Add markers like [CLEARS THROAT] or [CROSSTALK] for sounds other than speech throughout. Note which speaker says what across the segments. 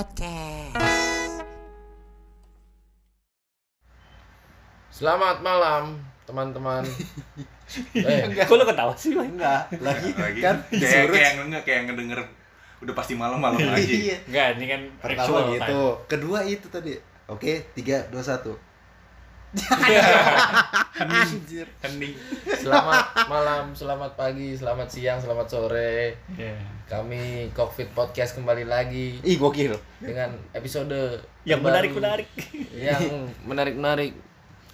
Speaker 1: Podcast.
Speaker 2: Selamat malam teman-teman. [LAUGHS] eh,
Speaker 3: Kok lo ketawa sih, Bang?
Speaker 4: Enggak, lagi
Speaker 5: lagi [LAUGHS]
Speaker 4: kan
Speaker 5: kayak kayak yang enggak kayak yang ngedenger udah pasti malam-malam aja. [LAUGHS]
Speaker 4: Iya.
Speaker 3: Enggak, ini kan
Speaker 4: Pertama gitu. Kedua itu tadi. Oke, tiga, dua, satu. Anjir.
Speaker 3: Hening.
Speaker 2: selamat malam, selamat pagi, selamat siang, selamat sore.
Speaker 3: Iya.
Speaker 2: Kami Cockpit Podcast kembali lagi
Speaker 4: Ih, gokil.
Speaker 2: dengan episode
Speaker 3: Yang menarik-menarik.
Speaker 2: Yang menarik-menarik.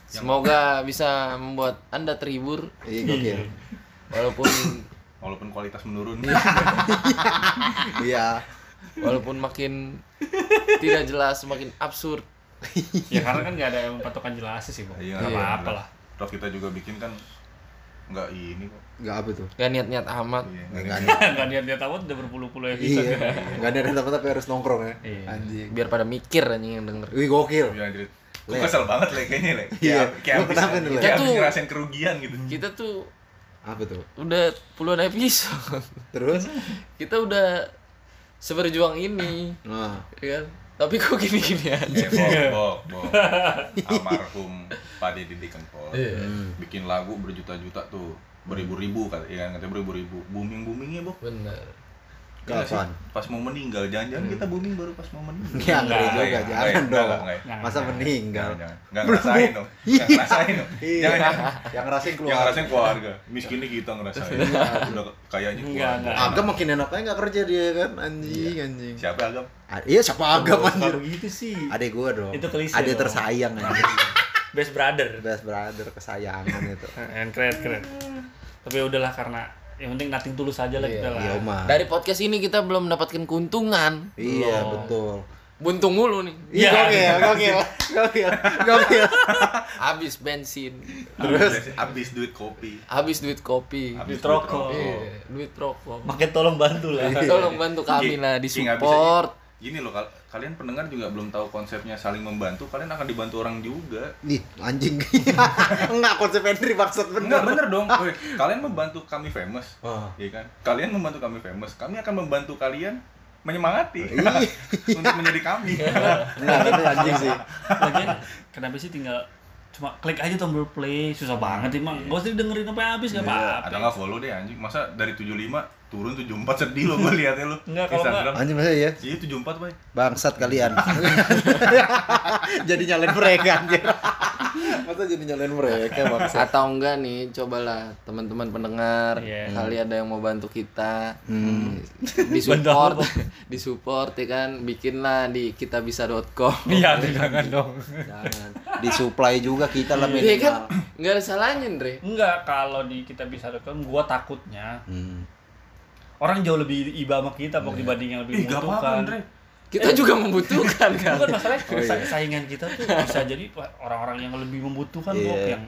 Speaker 2: Semoga bisa membuat Anda terhibur
Speaker 4: Ih, gokil.
Speaker 2: walaupun
Speaker 5: Walaupun kualitas menurun.
Speaker 4: Iya.
Speaker 2: walaupun makin tidak jelas, semakin absurd.
Speaker 3: Ya karena kan nggak ada yang patokan jelas sih, Bang.
Speaker 5: Iya,
Speaker 3: Nggak
Speaker 2: iya.
Speaker 3: apa-apa lah.
Speaker 5: Toh kita juga bikin kan enggak ini kok.
Speaker 4: Enggak apa tuh?
Speaker 2: Gak niat-niat amat.
Speaker 5: Iya,
Speaker 4: Enggak
Speaker 5: nggak
Speaker 4: ada.
Speaker 3: Enggak [LAUGHS] niat-niat amat udah berpuluh-puluh episode.
Speaker 4: Iya. Enggak ada apa tapi harus nongkrong ya.
Speaker 3: Iya.
Speaker 4: Anjing.
Speaker 2: Biar pada mikir anjing yang denger.
Speaker 4: Wih, gokil.
Speaker 5: Iya, anjir. Gue kesel banget le kayaknya le.
Speaker 4: Iya.
Speaker 5: Kayak
Speaker 4: kenapa nih,
Speaker 5: abis
Speaker 2: Tuh.
Speaker 5: ngerasain kerugian gitu.
Speaker 2: Kita tuh
Speaker 4: Apa tuh?
Speaker 2: udah puluhan episode.
Speaker 4: Terus?
Speaker 2: Kita udah seberjuang ini,
Speaker 4: Nah,
Speaker 2: ya kan? Tapi kok gini-gini aja.
Speaker 5: Eh, bok, bok, bok. Almarhum Pak Deddy Kempot.
Speaker 2: Iya.
Speaker 5: Bikin lagu berjuta-juta tuh. Beribu-ribu kan, iya katanya beribu-ribu. Booming-boomingnya, Bok.
Speaker 2: Bener.
Speaker 5: Iya?
Speaker 4: Kapan?
Speaker 5: Pas mau meninggal, jangan-jangan kita booming baru pas mau meninggal.
Speaker 4: Ya,
Speaker 3: Enggak,
Speaker 4: juga,
Speaker 5: Enggak,
Speaker 4: jangan
Speaker 5: enggak,
Speaker 4: dong.
Speaker 5: enggak, enggak.
Speaker 4: Masa meninggal?
Speaker 5: Enggak ngerasain dong. [LAUGHS] Enggak ngerasain dong.
Speaker 4: Iya.
Speaker 5: Jangan, jangan.
Speaker 4: Yang ngerasain keluar.
Speaker 5: Yang ngerasain keluarga. Miskinnya kita ngerasain. Udah kayaknya
Speaker 3: Enggak,
Speaker 5: keluarga.
Speaker 3: enggak.
Speaker 4: Agam makin enak aja nggak kerja dia kan anjing anjing.
Speaker 5: Siapa Agam?
Speaker 4: Ah, Iya siapa Agam
Speaker 3: Nggak
Speaker 4: anjir?
Speaker 3: begitu sih.
Speaker 4: Adek gua dong.
Speaker 3: Itu klise
Speaker 4: Adek tersayang anjing. [LAUGHS]
Speaker 3: Best brother.
Speaker 4: Best brother kesayangan itu. [LAUGHS]
Speaker 3: Keren, keren. Tapi udahlah karena yang penting nating tulus aja lah
Speaker 2: Iya,
Speaker 3: kita lah.
Speaker 4: Iya.
Speaker 2: Dari podcast ini kita belum mendapatkan keuntungan.
Speaker 4: Iya,
Speaker 3: Belum.
Speaker 4: betul.
Speaker 2: Buntung mulu nih.
Speaker 4: Iya,
Speaker 3: Iya.
Speaker 4: gokil, gokil, gokil, gokil. [LAUGHS]
Speaker 2: Habis bensin,
Speaker 5: Terus habis duit kopi.
Speaker 2: habis duit kopi,
Speaker 5: Habis
Speaker 3: Duit rokok.
Speaker 2: iya, duit rokok.
Speaker 3: Makin tolong bantu lah.
Speaker 2: Tolong bantu kami
Speaker 5: Ki-
Speaker 2: lah di
Speaker 5: Gini loh, kal- kalian pendengar juga belum tahu konsepnya saling membantu, kalian akan dibantu orang juga.
Speaker 4: Nih, anjing. [LAUGHS] Enggak konsep entry maksud
Speaker 5: Enggak
Speaker 4: bener.
Speaker 5: bener dong. Woi, kalian membantu kami famous.
Speaker 4: Wah.
Speaker 5: Iya kan? Kalian membantu kami famous, kami akan membantu kalian menyemangati
Speaker 4: Iya. [LAUGHS]
Speaker 5: untuk menjadi kami.
Speaker 4: Enggak, itu anjing sih.
Speaker 3: Lagian kenapa sih tinggal cuma klik aja tombol play susah banget emang gak usah dengerin sampai habis gak apa-apa
Speaker 5: Ada nggak follow deh anjing? Masa dari 75 turun 74 sedih lo gue liatnya lo.
Speaker 3: Enggak, kalau
Speaker 5: Instagram.
Speaker 4: Anjing masa ya?
Speaker 5: Iya 74 bay.
Speaker 4: Bangsat kalian. [LAUGHS] jadi nyalain mereka anjir. Masa jadi nyalain mereka bangsat.
Speaker 2: Atau enggak nih, cobalah teman-teman pendengar,
Speaker 3: Iya.
Speaker 2: kali ada yang mau bantu kita,
Speaker 4: Hmm.
Speaker 2: di support,
Speaker 3: Bantu [LAUGHS]
Speaker 2: di support ya kan, bikinlah di kitabisa.com. [LAUGHS]
Speaker 3: iya jangan dong
Speaker 4: Jangan. Disuplai juga kita lah
Speaker 2: Iya kan,
Speaker 4: minimal.
Speaker 2: nggak ada salahnya, Andre.
Speaker 3: enggak kalau di kita bisa kan gua takutnya
Speaker 4: Hmm.
Speaker 3: Orang jauh lebih iba sama kita pok dibanding yang lebih
Speaker 5: Ih,
Speaker 3: membutuhkan
Speaker 5: Andre.
Speaker 2: Kita juga membutuhkan kan.
Speaker 3: bukan masalahnya
Speaker 4: Oh, iya.
Speaker 3: sa- saingan kita tuh [LAUGHS] bisa jadi orang-orang yang lebih membutuhkan
Speaker 4: Iya.
Speaker 3: Bok, yang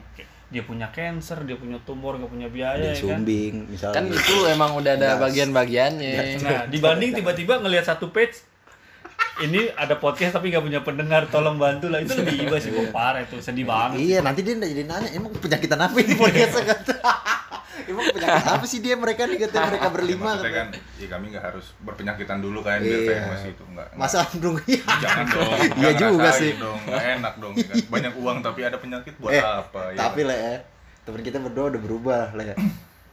Speaker 3: dia punya cancer dia punya tumor gak punya biaya
Speaker 4: Dia
Speaker 3: ya kan
Speaker 4: sumbing misalnya.
Speaker 2: Kan itu emang udah ada bagian-bagiannya.
Speaker 3: Nah, dibanding tiba-tiba ngelihat satu page ini ada podcast tapi nggak punya pendengar, tolong bantu lah. Itu lebih iba sih, kok parah itu, sedih banget.
Speaker 4: Iya, nanti dia jadi nanya, emang penyakitan apa ini [LAUGHS] podcast kata. Emang penyakit apa sih dia mereka nih kata mereka berlima
Speaker 5: Maksudnya kan, ya kami nggak harus berpenyakitan dulu kan biar
Speaker 4: Iya.
Speaker 5: famous itu enggak.
Speaker 4: Masa dong iya. [LAUGHS]
Speaker 5: Jangan dong.
Speaker 4: Iya
Speaker 5: nggak
Speaker 4: juga sih.
Speaker 5: Dong, nggak enak dong. ya kan? Banyak uang tapi ada penyakit buat
Speaker 4: Eh,
Speaker 5: apa? ya
Speaker 4: Tapi
Speaker 5: kan?
Speaker 4: lah ya, teman kita berdua udah berubah lah ya.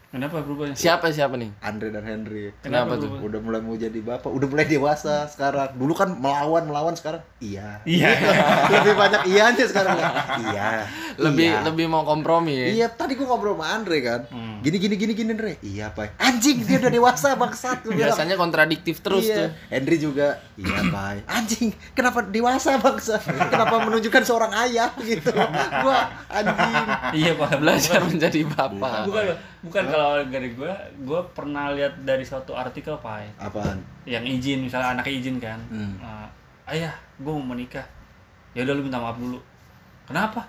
Speaker 3: Kenapa berubahnya?
Speaker 2: Siapa siapa nih?
Speaker 4: Andre dan Henry.
Speaker 2: Kenapa tuh?
Speaker 3: berubah?
Speaker 4: Udah mulai mau jadi bapak, udah mulai dewasa sekarang. Dulu kan melawan melawan sekarang. Iya.
Speaker 3: Iya. [LAUGHS]
Speaker 4: Lebih banyak iyanya sekarang. Iya.
Speaker 2: Lebih
Speaker 4: iya.
Speaker 2: lebih mau kompromi ya.
Speaker 4: Iya, tadi gua ngobrol sama Andre kan.
Speaker 3: Hmm.
Speaker 4: Gini gini gini gini Andre. Iya, Pak. Anjing, dia udah dewasa bangsat.
Speaker 2: Biasanya kontradiktif terus
Speaker 4: iya.
Speaker 2: tuh.
Speaker 4: Henry juga, iya Pak. Anjing, kenapa dewasa bangsa? Kenapa menunjukkan seorang ayah gitu? Gua anjing.
Speaker 3: Iya, Pak.
Speaker 2: Belajar menjadi bapak.
Speaker 3: Bukan, bukan kalau dari gue, gue pernah lihat dari suatu artikel, Pak.
Speaker 4: Apaan?
Speaker 3: Yang izin, misalnya anaknya izin kan.
Speaker 4: Hmm.
Speaker 3: Eh, ayah, gue mau menikah. Ya udah lu minta maaf dulu. Kenapa?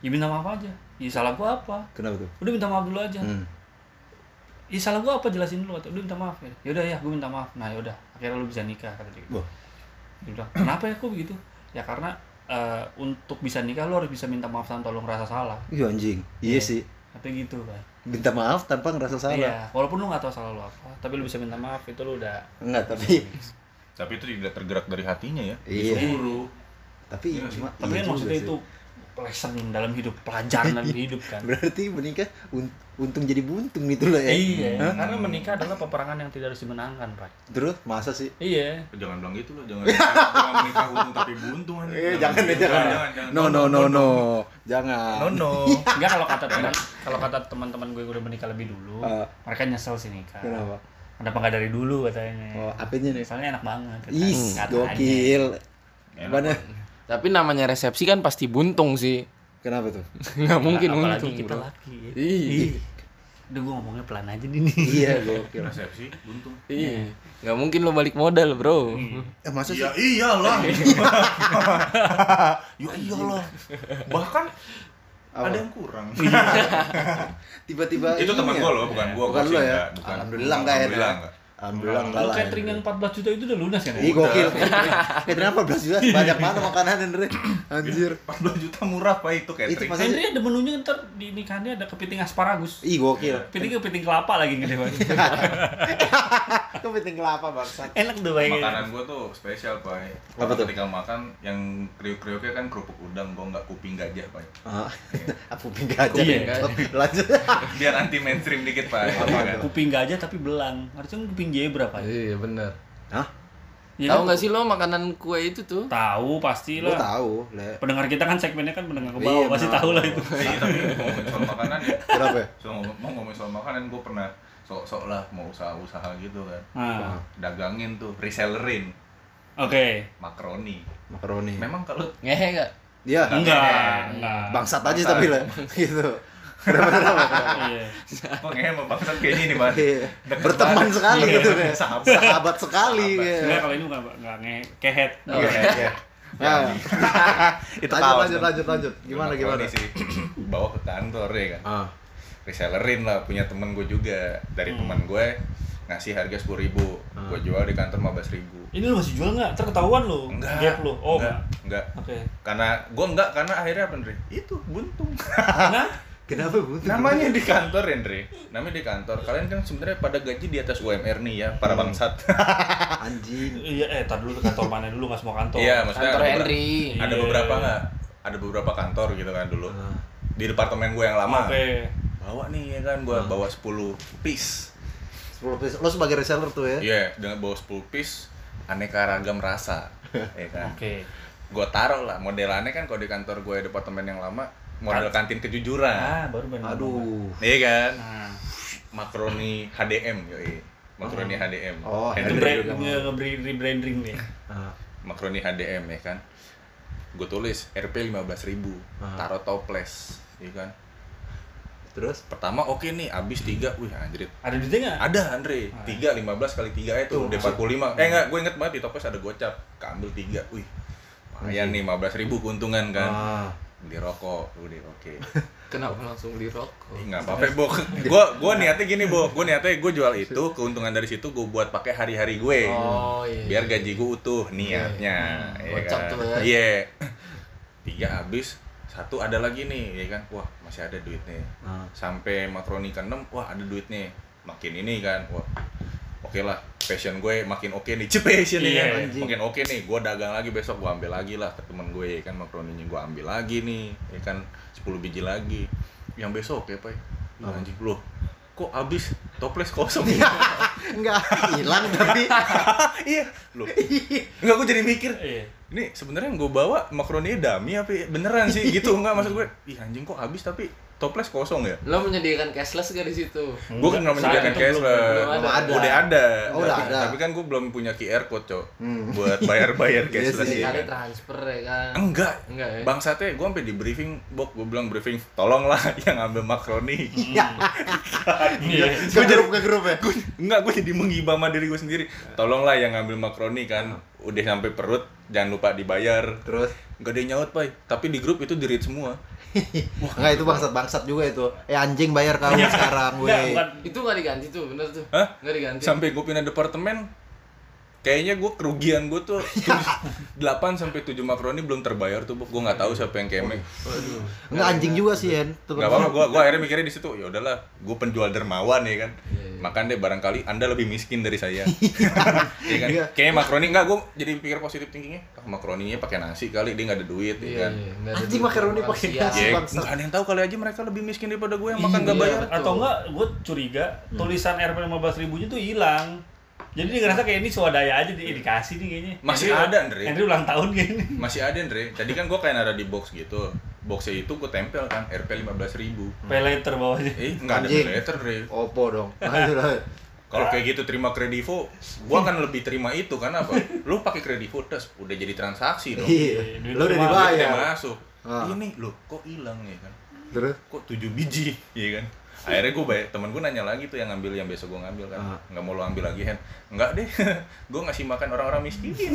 Speaker 3: Ya minta maaf aja. Ya salah gue apa?
Speaker 4: Kenapa tuh?
Speaker 3: Udah minta maaf dulu aja.
Speaker 4: Hmm.
Speaker 3: Ya salah gue apa jelasin dulu kata. Udah minta maaf ya. Ya udah ya, gue minta maaf. Nah, ya udah. Akhirnya lu bisa nikah kata dia. Dia bilang, "Kenapa ya kok begitu?" Ya karena eh, untuk bisa nikah lu harus bisa minta maaf tanpa lu ngerasa salah.
Speaker 4: Iya anjing. Iya
Speaker 3: Iya.
Speaker 4: sih.
Speaker 3: Tapi gitu, Pak.
Speaker 4: Minta maaf tanpa ngerasa salah.
Speaker 3: Iya, walaupun lu nggak tahu salah lu apa, tapi lu bisa minta maaf itu lu udah
Speaker 4: Enggak, tapi
Speaker 5: Tapi itu tidak tergerak dari hatinya ya.
Speaker 4: Iya.
Speaker 5: Disuruh.
Speaker 4: Tapi
Speaker 5: sih.
Speaker 4: cuma
Speaker 3: Tapi
Speaker 4: iya
Speaker 3: kan maksudnya
Speaker 4: sih.
Speaker 3: itu lesson dalam hidup, pelajaran dalam [LAUGHS] hidup kan.
Speaker 4: berarti menikah un- untung jadi buntung gitu lah ya.
Speaker 3: Iya,
Speaker 4: Hah?
Speaker 3: karena menikah adalah peperangan yang tidak harus dimenangkan, Pak.
Speaker 4: Terus masa sih?
Speaker 3: Iya.
Speaker 5: Jangan bilang gitu loh, jangan jangan menikah untung tapi buntung anjing.
Speaker 4: Eh, jangan deh, jangan.
Speaker 5: jangan, jangan.
Speaker 4: No no no no. Jangan.
Speaker 5: No no. [LAUGHS]
Speaker 3: Enggak kalau kata teman kalau kata teman-teman gue udah menikah lebih dulu,
Speaker 4: Ah.
Speaker 3: mereka nyesel sih nikah.
Speaker 4: Kenapa?
Speaker 3: Kenapa nggak dari dulu katanya?
Speaker 4: Oh, apanya nih?
Speaker 3: Soalnya enak banget.
Speaker 4: Is,
Speaker 3: katanya.
Speaker 4: gokil.
Speaker 5: Enak
Speaker 4: Mana?
Speaker 2: Tapi namanya resepsi kan pasti buntung sih.
Speaker 4: Kenapa tuh? [LAUGHS]
Speaker 2: Nggak mungkin
Speaker 3: Apalagi
Speaker 2: untung,
Speaker 3: kita
Speaker 2: bro.
Speaker 3: laki.
Speaker 2: Iya.
Speaker 3: Udah gue ngomongnya pelan aja nih. nih. [LAUGHS]
Speaker 4: Iya, gokil. [LAUGHS]
Speaker 5: Resepsi buntung.
Speaker 2: Iya. Nggak mungkin lo balik modal, bro.
Speaker 4: Eh, masa sih?
Speaker 5: Ya iyalah. ya iyalah. Bahkan
Speaker 4: Apa?
Speaker 5: ada yang kurang.
Speaker 4: Tiba-tiba
Speaker 5: itu teman
Speaker 4: ya?
Speaker 5: loh, bukan gua.
Speaker 4: Bukan
Speaker 5: gua
Speaker 4: lo ya?
Speaker 5: bukan.
Speaker 4: Alhamdulillah enggak ya.
Speaker 5: Alhamdulillah
Speaker 4: Nak?
Speaker 5: enggak.
Speaker 4: Lah.
Speaker 3: catering yang 14 juta itu udah lunas kan ya?
Speaker 4: Ih gokil. Catering apa 14 juta? Banyak mana makanan Andre? Anjir.
Speaker 5: 14 juta murah pak itu
Speaker 4: Itu
Speaker 5: catering.
Speaker 4: pas-
Speaker 3: Henry ada menunya ntar di nikahannya ada kepiting asparagus.
Speaker 4: Ih gokil.
Speaker 3: Kepiting kepiting kelapa lagi gede banget. [LAUGHS]
Speaker 4: Kepiting kelapa bangsat.
Speaker 3: Enak tuh bayangin.
Speaker 5: Makanan gua tuh spesial pak.
Speaker 4: Apa tuh?
Speaker 5: Ketika makan yang kriuk-kriuknya kan kerupuk udang, gua nggak kuping gajah pak.
Speaker 4: Ah, apa [LAUGHS] kuping gajah?
Speaker 2: Kuping
Speaker 4: ya?
Speaker 2: gajah.
Speaker 4: Lanjut.
Speaker 5: Biar anti mainstream dikit pak.
Speaker 4: Apa
Speaker 5: ya kan?
Speaker 3: Kuping gajah tapi belang. Harusnya kan kuping zebra, Pak.
Speaker 2: Iya, bener.
Speaker 4: Hah?
Speaker 3: Ya
Speaker 2: Tahu
Speaker 3: kan?
Speaker 2: nggak sih lo makanan kue itu tuh?
Speaker 3: Tahu pasti lah.
Speaker 4: tahu, Le.
Speaker 3: Pendengar kita kan segmennya kan pendengar ke
Speaker 4: Iya,
Speaker 3: bawah, pasti
Speaker 4: benar.
Speaker 3: tahu lah itu.
Speaker 5: Iya, tapi ngomongin soal makanan ya.
Speaker 4: Berapa ya?
Speaker 5: So, ngomong, mau ngomongin soal makanan, gue pernah sok-sok lah mau usaha-usaha gitu kan.
Speaker 3: Nah,
Speaker 5: Dagangin tuh, resellerin
Speaker 3: oke.
Speaker 5: makaroni.
Speaker 4: Makaroni.
Speaker 5: Memang kalau
Speaker 2: Ngehe nggak?
Speaker 4: Dia
Speaker 3: Enggak, enggak.
Speaker 4: bangsat aja
Speaker 5: Bangsat.
Speaker 4: tapi lah. [LAUGHS] Gitu. Kenapa kenapa?
Speaker 3: Iya. [LAUGHS]
Speaker 5: kok bangsat kayaknya ini banget.
Speaker 4: Iya. Berteman sekali
Speaker 5: Iya,
Speaker 4: gitu ya.
Speaker 5: sahabat.
Speaker 4: Sahabat sekali. Ya.
Speaker 3: Kalau ini bukan enggak nge kehet.
Speaker 2: Oh,
Speaker 4: Iya, iya. Nah, [LAUGHS]
Speaker 5: Itu
Speaker 4: lanjut lanjut
Speaker 5: kan.
Speaker 4: lanjut lanjut. Gimana gimana?
Speaker 5: sih [CLEARS THROAT] bawa ke kantor ya kan.
Speaker 4: Ah.
Speaker 5: Resellerin lah punya temen gue juga. Dari teman gue ngasih harga sepuluh ribu, gue jual di kantor 15 ribu.
Speaker 3: Ini lu masih jual enggak? Ntar ketahuan lu.
Speaker 5: Enggak,
Speaker 3: Gap lu. Oh,
Speaker 5: enggak,
Speaker 3: enggak. Oke.
Speaker 5: Karena gue enggak, karena akhirnya apa Andre? Itu buntung.
Speaker 3: Nah, [LAUGHS]
Speaker 4: Kenapa buntu?
Speaker 5: Namanya di kantor Andre. Namanya di kantor. Kalian kan sebenarnya pada gaji di atas UMR nih ya, para
Speaker 4: Hmm.
Speaker 5: bangsat. [LAUGHS]
Speaker 4: Anjing.
Speaker 3: iya eh tar dulu ke kantor mana dulu enggak semua kantor.
Speaker 5: Iya, maksudnya
Speaker 2: Kantor
Speaker 5: ada beberapa-
Speaker 2: Henry.
Speaker 5: Ada
Speaker 3: Iya.
Speaker 5: beberapa nggak? Ada beberapa kantor gitu kan dulu.
Speaker 4: Ah.
Speaker 5: Di departemen gue yang lama.
Speaker 3: Oke.
Speaker 5: Bawa nih ya kan, gue
Speaker 4: Hmm.
Speaker 5: bawa 10 piece.
Speaker 4: 10 piece. Lo sebagai reseller tuh ya?
Speaker 5: Iya, dengan bawa 10 piece aneka ragam rasa. [LAUGHS] ya kan.
Speaker 3: Oke.
Speaker 5: Gue taruh lah modelannya kan kalau di kantor gue departemen yang lama model kantin kejujuran.
Speaker 3: Ah, baru benar.
Speaker 4: Aduh.
Speaker 5: Iya kan?
Speaker 3: Nah,
Speaker 5: Makaroni HDM yoi. Makaroni HDM.
Speaker 4: Oh,
Speaker 5: Henry juga.
Speaker 3: nge rebranding nih.
Speaker 4: Ah.
Speaker 5: Makaroni HDM ya kan. Gue tulis RP 15.000
Speaker 4: Ah.
Speaker 5: Taruh toples, ya kan.
Speaker 4: Terus?
Speaker 5: Pertama oke nih, abis 3, wih anjrit.
Speaker 3: Ada duitnya enggak?
Speaker 5: Ada Andre, 3 15 kali 3 itu udah 45. Eh enggak, gue inget banget di toples ada gocap. Keambil 3. Wih. Lumayan nih 15.000 keuntungan kan.
Speaker 4: Ah.
Speaker 5: Beli rokok, udah oke. [LAUGHS]
Speaker 2: Kenapa langsung beli rokok?
Speaker 5: Ih, nggak apa-apa, Bo. [LAUGHS] Gua gua niatnya gini, Bo. Gua niatnya gue jual itu, keuntungan dari situ gue buat pakai hari-hari gue.
Speaker 2: Oh iya.
Speaker 5: Biar gaji gue utuh niatnya,
Speaker 2: Hmm,
Speaker 5: ya
Speaker 2: gocap
Speaker 5: kan?
Speaker 2: tuh ya.
Speaker 5: Iya. [CLEARS THROAT] Tiga habis, satu ada lagi nih, ya kan? Wah, masih ada duitnya.
Speaker 4: Ah.
Speaker 5: Sampai makroni ke 6, wah ada duitnya. Makin ini kan, wah. Oke lah, passion gue makin oke nih, [LAUGHS] cip passion nih
Speaker 3: Iya,
Speaker 5: kan.
Speaker 4: anjing.
Speaker 5: Makin oke nih, gue dagang lagi besok gue ambil lagi lah ke temen gue ya kan makroninya gue ambil lagi nih, ya kan 10 biji lagi. Yang besok ya, Pak. Ih,
Speaker 4: Apa?
Speaker 5: anjing loh. Kok habis toples kosong [LAUGHS]
Speaker 4: Enggak hilang tapi [LAUGHS]
Speaker 5: iya loh enggak gue jadi mikir
Speaker 3: Iya.
Speaker 5: ini sebenarnya yang gue bawa makroninya dami apa beneran sih gitu enggak maksud gue ih anjing kok habis tapi toples kosong ya
Speaker 2: Lo menyediakan cashless gak di situ?
Speaker 5: gue kan nggak menyediakan
Speaker 3: itu belum-
Speaker 5: cashless
Speaker 2: belum
Speaker 4: ada.
Speaker 5: udah ada
Speaker 4: Oh, udah
Speaker 5: tapi,
Speaker 4: ada.
Speaker 5: tapi kan gue belum punya QR code cok
Speaker 4: Hmm.
Speaker 5: buat bayar bayar
Speaker 4: Iya
Speaker 5: cashless
Speaker 4: sih.
Speaker 5: ya kan
Speaker 2: transfer ya kan?
Speaker 5: enggak
Speaker 2: Enggak ya?
Speaker 5: bangsatnya gue sampai di briefing bok gue bilang briefing tolonglah yang ambil makroni
Speaker 3: Iya.
Speaker 4: Ke grup ke grup ya.
Speaker 5: gue enggak gue jadi menghibah sama diri gue sendiri tolonglah yang ngambil makroni kan udah sampai perut jangan lupa dibayar
Speaker 4: Terus
Speaker 5: Gak ada yang nyaut, Pai. Tapi di grup itu di read semua. [LAUGHS]
Speaker 4: Enggak itu bangsat-bangsat juga itu. Eh anjing bayar kamu sekarang
Speaker 3: Enggak,
Speaker 4: weh.
Speaker 3: bukan
Speaker 2: Itu nggak diganti tuh, bener tuh?
Speaker 5: Hah?
Speaker 2: Nggak diganti.
Speaker 5: Sampai gue pindah departemen, kayaknya gue kerugian gue tuh [LAUGHS] 8 sampai 7 makroni belum terbayar tuh, gue nggak tahu siapa yang kemek.
Speaker 4: Enggak anjing juga sih, Hen.
Speaker 5: Gak apa-apa, gue gua akhirnya mikirnya di situ, ya udahlah, gue penjual dermawan ya kan. Makan deh barangkali anda lebih miskin dari saya. [LAUGHS] Iya kan?
Speaker 4: Iya.
Speaker 5: Kayaknya makroni enggak, gue jadi pikir positif thinkingnya. Ah, makroninya pakai nasi kali, dia nggak ada duit,
Speaker 2: Iya,
Speaker 5: ya kan.
Speaker 2: iya, nggak ada
Speaker 4: Anjing
Speaker 2: makan
Speaker 4: pakai nasi.
Speaker 5: Ya, nggak ada yang tahu kali aja mereka lebih miskin daripada gue yang makan gak
Speaker 2: Iya.
Speaker 5: bayar.
Speaker 3: Atau enggak gue curiga tulisan RP 15 ribunya tuh hilang. Jadi dia ngerasa kayak ini swadaya aja di dikasih nih kayaknya.
Speaker 5: Masih ada, Andre.
Speaker 3: Henry ulang tahun kayaknya.
Speaker 5: Masih ada Andre. Tadi kan gue kayak nada di box gitu. Boxnya itu gue tempel kan RP 15 ribu.
Speaker 3: Pay later bawahnya.
Speaker 5: Eh, nggak ada
Speaker 4: Anjing.
Speaker 5: letter Dre.
Speaker 4: Oppo dong. [LAUGHS]
Speaker 5: Kalau kayak gitu terima kredivo, gua akan lebih terima itu kan apa? Lu pakai kredivo terus udah jadi transaksi dong.
Speaker 4: Iya.
Speaker 3: duit
Speaker 4: Lo udah dibayar.
Speaker 5: masuk.
Speaker 4: Ah.
Speaker 5: Ini loh kok hilang ya kan?
Speaker 4: Terus
Speaker 5: Kok 7 biji, iya kan? Akhirnya gue bayar, temen gue nanya lagi tuh yang ngambil yang besok gue ngambil kan
Speaker 4: Ah.
Speaker 5: nggak mau lo ambil lagi Hen nggak deh [LAUGHS] gue ngasih makan orang-orang miskin [LAUGHS]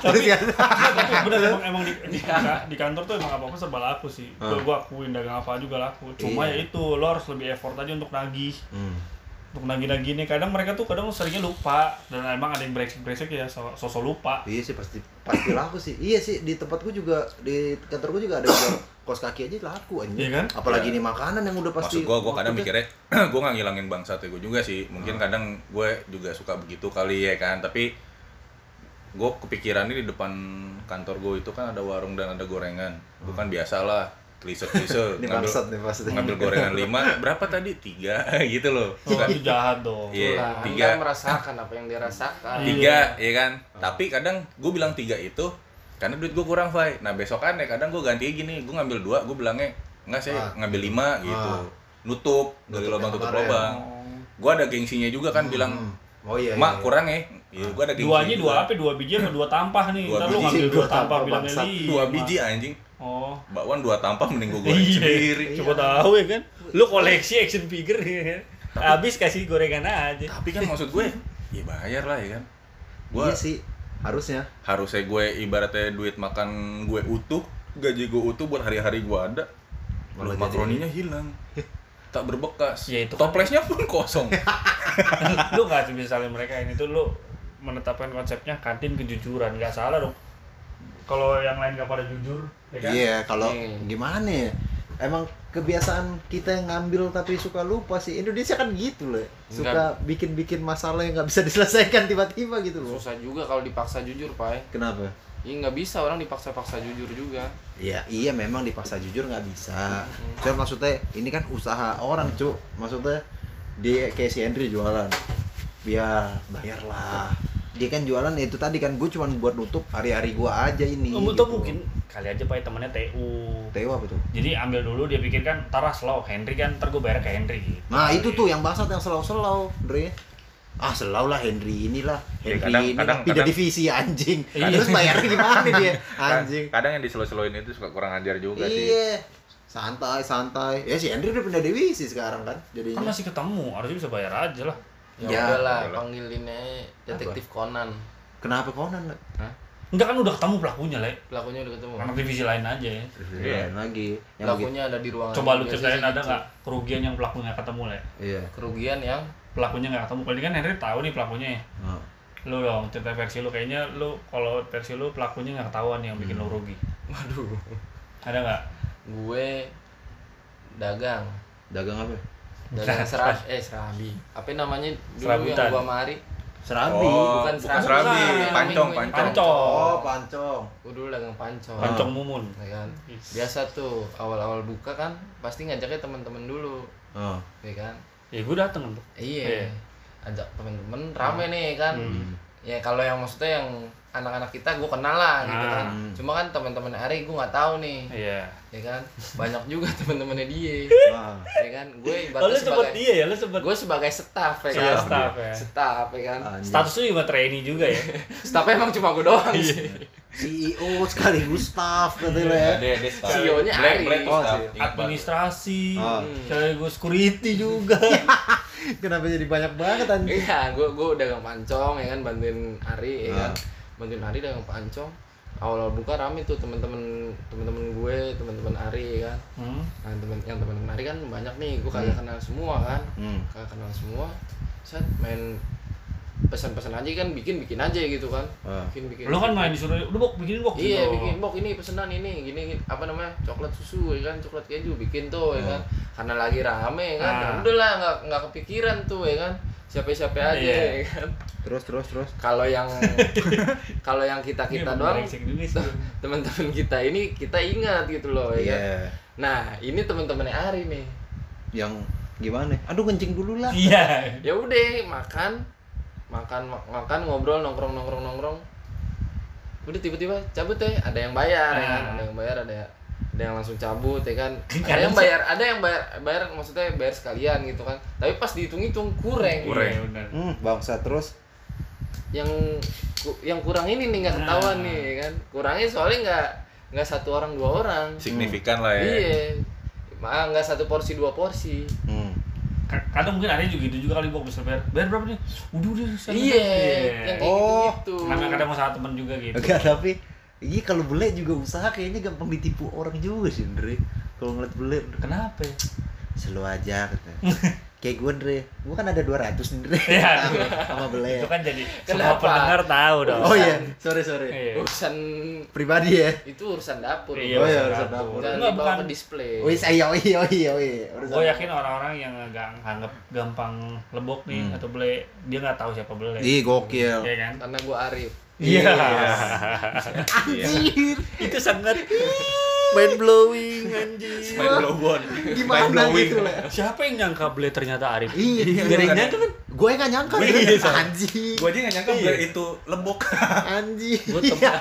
Speaker 3: tapi
Speaker 4: ya.
Speaker 3: tapi bener [LAUGHS] emang, emang di, di, di kantor tuh emang apa apa serba laku sih
Speaker 4: Ah.
Speaker 3: gue gua akuin dagang apa juga laku cuma
Speaker 4: Iya.
Speaker 3: ya itu lo harus lebih effort aja untuk nagih
Speaker 4: Hmm.
Speaker 3: untuk nagih-nagih nih kadang mereka tuh kadang seringnya lupa dan emang ada yang brengsek-brengsek ya so- sosok lupa
Speaker 4: Iya sih pasti pasti laku sih. Iya sih di tempatku juga di kantorku juga ada kos kaki aja laku anjing.
Speaker 3: Iya kan?
Speaker 4: Apalagi
Speaker 5: Iya.
Speaker 4: ini makanan yang udah pasti.
Speaker 5: maksud gue gue kadang mikirnya [CLEARS THROAT] gue nggak ngilangin bangsat gue juga sih mungkin kadang gue juga suka begitu kali ya kan tapi gue kepikirannya di depan kantor gue itu kan ada warung dan ada gorengan gue kan biasa lah klise klise [LAUGHS]
Speaker 4: Ini
Speaker 5: ngambil
Speaker 4: pasti.
Speaker 5: ngambil gorengan lima berapa tadi tiga [LAUGHS] gitu loh
Speaker 3: oh, itu jahat dong
Speaker 5: Iya,
Speaker 2: Itulah,
Speaker 5: tiga.
Speaker 2: Anda merasakan apa yang dirasakan.
Speaker 3: Iya.
Speaker 5: tiga ya kan tapi kadang gue bilang tiga itu karena duit gue kurang Fai. Nah besokannya kadang gue ganti gini gue ngambil dua gue bilangnya enggak saya
Speaker 4: Ah.
Speaker 5: ngambil lima gitu.
Speaker 4: Ah.
Speaker 5: nutup dari lubang tutup lubang. Gue ada gengsinya juga kan bilang
Speaker 4: Hmm. Oh iya.
Speaker 5: mak
Speaker 4: iya.
Speaker 5: kurang ya? Iya gue ada
Speaker 3: duanya dua apa? Dua biji apa dua tampah nih?
Speaker 5: Dua
Speaker 3: ntar lu
Speaker 5: biji,
Speaker 3: ngambil
Speaker 4: dua
Speaker 3: dua tampah
Speaker 4: tampah,
Speaker 3: bilangnya
Speaker 5: dua biji anjing.
Speaker 3: Oh.
Speaker 5: Bakwan dua tampah mending gue [LAUGHS] goreng
Speaker 3: iya.
Speaker 5: sendiri.
Speaker 3: Coba tahu ya kan? Lu koleksi action figure ya kan? Habis kasih gorengan aja.
Speaker 5: Tapi kan maksud gue ya bayar lah ya kan. Gue
Speaker 4: Iya sih harusnya.
Speaker 5: harusnya gue ibaratnya duit makan gue utuh gaji gue utuh buat hari-hari gue ada
Speaker 4: Malah jadi-
Speaker 5: makroninya hilang [LAUGHS] tak berbekas
Speaker 3: Ya, itu kan-
Speaker 5: toplesnya pun kosong [LAUGHS] [LAUGHS]
Speaker 3: lu nggak bisa salin mereka ini tuh lu menetapkan konsepnya kantin kejujuran nggak salah dong kalau yang lain nggak pada jujur ya kan
Speaker 4: Iya, kalau
Speaker 2: Iya.
Speaker 4: gimana ya? Emang kebiasaan kita yang ngambil tapi suka lupa sih. Indonesia kan gitu loh. Suka bikin-bikin masalah yang nggak bisa [LAUGHS] diselesaikan tiba-tiba gitu loh.
Speaker 2: Susah juga kalau dipaksa jujur, Pai.
Speaker 4: Kenapa?
Speaker 2: Iya nggak bisa orang dipaksa-paksa jujur juga.
Speaker 4: Iya, iya memang dipaksa jujur nggak bisa. Cuma maksudnya ini kan usaha orang, Cuk. Maksudnya dia kayak si Henry jualan. Biar bayarlah. Dia kan jualan ya itu tadi kan gue cuma buat nutup hari-hari gua aja ini.
Speaker 3: Kamu
Speaker 4: gitu.
Speaker 3: mungkin kali aja pak temannya TU
Speaker 4: Tewa apa tuh?
Speaker 3: jadi ambil dulu dia pikir kan taras slow Henry kan ntar gue bayar ke Henry gitu.
Speaker 4: Nah itu tuh yang bangsat yang selau-selau, Dre. Ah selau lah Henry inilah
Speaker 5: Ya,
Speaker 4: Henry
Speaker 5: kadang-
Speaker 4: ini
Speaker 5: kadang-
Speaker 4: pindah
Speaker 5: kadang-
Speaker 4: divisi anjing.
Speaker 3: Iya.
Speaker 4: Terus bayarnya gimana dia? Anjing.
Speaker 5: kadang yang diselo-seloin itu suka kurang ajar juga sih
Speaker 4: Iya. Santai, santai. Ya si Henry udah pindah divisi sekarang kan
Speaker 3: kan
Speaker 4: jadinya.
Speaker 3: masih ketemu harusnya bisa bayar aja lah
Speaker 2: Ya,
Speaker 4: Ya,
Speaker 2: udahlah,
Speaker 5: udahlah.
Speaker 2: panggilin aja detektif Conan.
Speaker 4: Kenapa Conan? Le?
Speaker 2: Hah?
Speaker 3: enggak kan udah ketemu pelakunya le
Speaker 2: Pelakunya udah ketemu.
Speaker 3: anak divisi lain aja ya
Speaker 5: Iya.
Speaker 4: Lain lagi. Yang.
Speaker 2: Pelakunya ada di ruangan.
Speaker 3: coba lu ceritain ada
Speaker 2: gitu.
Speaker 3: nggak kerugian yang pelakunya ketemu le
Speaker 4: Iya.
Speaker 2: Kerugian yang
Speaker 3: pelakunya nggak ketemu kalau ini kan Henry tahu nih pelakunya ya
Speaker 4: Oh.
Speaker 3: lu dong cerita versi lu kayaknya lu kalau versi lu pelakunya nggak ketahuan yang bikin lu
Speaker 4: Hmm.
Speaker 3: rugi
Speaker 2: waduh.
Speaker 3: ada nggak
Speaker 2: Gue dagang.
Speaker 4: Dagang apa?
Speaker 2: Dagang serab eh serabi. Apa namanya dulu
Speaker 3: Serabutan.
Speaker 2: yang gua mari?
Speaker 4: Serabi.
Speaker 5: Oh,
Speaker 2: bukan serabi.
Speaker 5: serabi, pancong, pancong.
Speaker 3: Pancong.
Speaker 4: Oh, pancong.
Speaker 2: Gua dulu dagang pancong.
Speaker 3: pancong mumun
Speaker 2: Ya kan? Biasa tuh awal-awal buka kan pasti ngajaknya teman-teman dulu,
Speaker 4: Oh.
Speaker 2: ya kan?
Speaker 3: ya gue dateng tuh
Speaker 2: Iya.
Speaker 3: Iya.
Speaker 2: Ajak temen-temen rame nih kan.
Speaker 3: Hmm.
Speaker 2: Ya kalau yang maksudnya yang anak-anak kita gue kenal lah gitu
Speaker 3: Ah.
Speaker 2: kan. Cuma kan teman-teman Ari gue nggak tahu nih,
Speaker 3: iya
Speaker 2: ya kan? Banyak juga [LAUGHS] teman-temannya dia,
Speaker 4: Ah.
Speaker 2: ya kan? Gue
Speaker 3: oh,
Speaker 2: ibaratnya
Speaker 3: sebut
Speaker 2: sebagai
Speaker 3: dia ya lu sebut
Speaker 2: gue sebagai staff ya
Speaker 3: Iya,
Speaker 2: kan.
Speaker 3: staff ya.
Speaker 2: Staff ya kan.
Speaker 4: Anjing.
Speaker 3: status lu juga trainee juga ya [LAUGHS]
Speaker 2: Staffnya emang cuma gue doang
Speaker 3: Iya.
Speaker 2: sih.
Speaker 4: CEO sekaligus staff katanya ya.
Speaker 5: Dia dia staff.
Speaker 2: CEO-nya
Speaker 5: Black-
Speaker 2: Ari.
Speaker 5: Black
Speaker 4: Oh,
Speaker 5: staff.
Speaker 3: administrasi
Speaker 4: Ah.
Speaker 3: cewek gue security juga [LAUGHS]
Speaker 4: Kenapa jadi banyak banget anjing?
Speaker 2: Iya, gue gue dagang pancong ya kan bantuin Ari ya kan.
Speaker 4: Ah.
Speaker 2: Bantuin Ari dagang pancong. Awal-awal buka rame tuh temen-temen temen-temen gue, temen-temen Ari kan.
Speaker 3: hmm.
Speaker 2: Nah, temen yang temen-temen Ari kan banyak nih, gue kagak kenal semua kan.
Speaker 4: Hmm.
Speaker 2: Kagak kenal semua. Set main pesan-pesan aja kan bikin bikin aja gitu kan
Speaker 4: Ah.
Speaker 2: bikin bikin
Speaker 3: Lu kan main disuruh, udah bok bikinin bok
Speaker 2: Iya
Speaker 3: gitu.
Speaker 2: bikin bok ini pesanan ini gini, gini apa namanya coklat susu ya kan coklat keju bikin tuh ya kan karena lagi rame kan
Speaker 3: Ah.
Speaker 2: ya udah lah nggak nggak kepikiran tuh ya kan siapa siapa aja
Speaker 3: Iya.
Speaker 2: ya kan
Speaker 4: Terus terus terus.
Speaker 2: kalau yang [LAUGHS] [LAUGHS] kalau yang kita kita doang [LAUGHS] teman-teman kita ini kita ingat gitu loh ya kan
Speaker 4: Iya.
Speaker 2: nah ini teman-temannya Ari nih
Speaker 4: Yang gimana? Aduh kencing dulu lah.
Speaker 3: Iya.
Speaker 2: ya udah makan makan ma- makan ngobrol nongkrong nongkrong nongkrong udah tiba-tiba cabut deh ada yang bayar ya kan ada yang bayar ada ada yang langsung cabut ya kan ada
Speaker 3: Kadang
Speaker 2: yang bayar ada yang bayar bayar maksudnya bayar sekalian gitu kan tapi pas dihitung-hitung kurang
Speaker 5: Kurang.
Speaker 3: Iya, benar.
Speaker 4: Hmm, bangsa terus.
Speaker 2: yang yang kurang ini nih nggak ketahuan
Speaker 3: Nah.
Speaker 2: nih ya kan kurangnya soalnya nggak nggak satu orang dua orang
Speaker 5: signifikan lah ya
Speaker 2: iya mah nggak satu porsi dua porsi
Speaker 4: Hmm.
Speaker 3: Ka- Kadang mungkin ada juga gitu juga kali bok bisa bayar. Bayar berapa nih? Udah udah.
Speaker 2: iya
Speaker 3: bayar.
Speaker 2: yang kayak
Speaker 4: Oh.
Speaker 2: gitu gitu
Speaker 3: Karena kadang usaha temen juga gitu.
Speaker 4: Enggak tapi Iya kalau bule juga usaha kayaknya gampang ditipu orang juga sih Andre Kalau ngeliat bule
Speaker 3: Kenapa ya?
Speaker 4: Selo aja katanya Kayak gue Andre Gue kan ada 200 nih Andre
Speaker 3: Iya.
Speaker 4: Sama bule
Speaker 3: Itu kan jadi
Speaker 2: Kenapa?
Speaker 3: semua pendengar tahu dong.
Speaker 4: Oh iya sorry sorry
Speaker 3: Iya.
Speaker 2: urusan
Speaker 4: Pribadi ya
Speaker 2: itu urusan dapur
Speaker 3: Iya,
Speaker 4: Oh iya,
Speaker 3: urusan
Speaker 4: urusan
Speaker 3: dapur.
Speaker 4: dapur.
Speaker 3: Enggak, bukan.
Speaker 2: ke display
Speaker 4: Oh iya oh iya oh iya oh iya Urusan
Speaker 3: Gue yakin orang-orang yang nggak anggap gampang lebok nih
Speaker 4: Hmm.
Speaker 3: atau beli dia nggak tahu siapa beli.
Speaker 4: Ih gokil
Speaker 3: Iya kan?
Speaker 2: karena gua Arif
Speaker 3: Iya.
Speaker 4: Anjir.
Speaker 3: Itu sangat
Speaker 4: Mind blowing anjir.
Speaker 5: Main blowon
Speaker 4: Gimana gitu lah
Speaker 3: siapa yang nyangka beli ternyata Arif?
Speaker 4: Iya
Speaker 3: Gak ada yang nyangka kan?
Speaker 4: Gue gak nyangka
Speaker 5: Iya, sama.
Speaker 4: Anjir.
Speaker 5: Gue aja gak nyangka
Speaker 3: Iya.
Speaker 5: beli itu lembok.
Speaker 4: Anjir.
Speaker 3: Gue temen,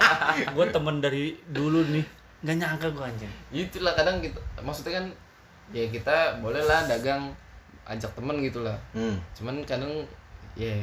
Speaker 3: gue temen dari dulu nih. Gak nyangka gue anjing.
Speaker 2: itulah kadang kita maksudnya kan ya kita boleh lah dagang ajak temen gitu lah
Speaker 4: Hmm.
Speaker 2: Cuman kadang ya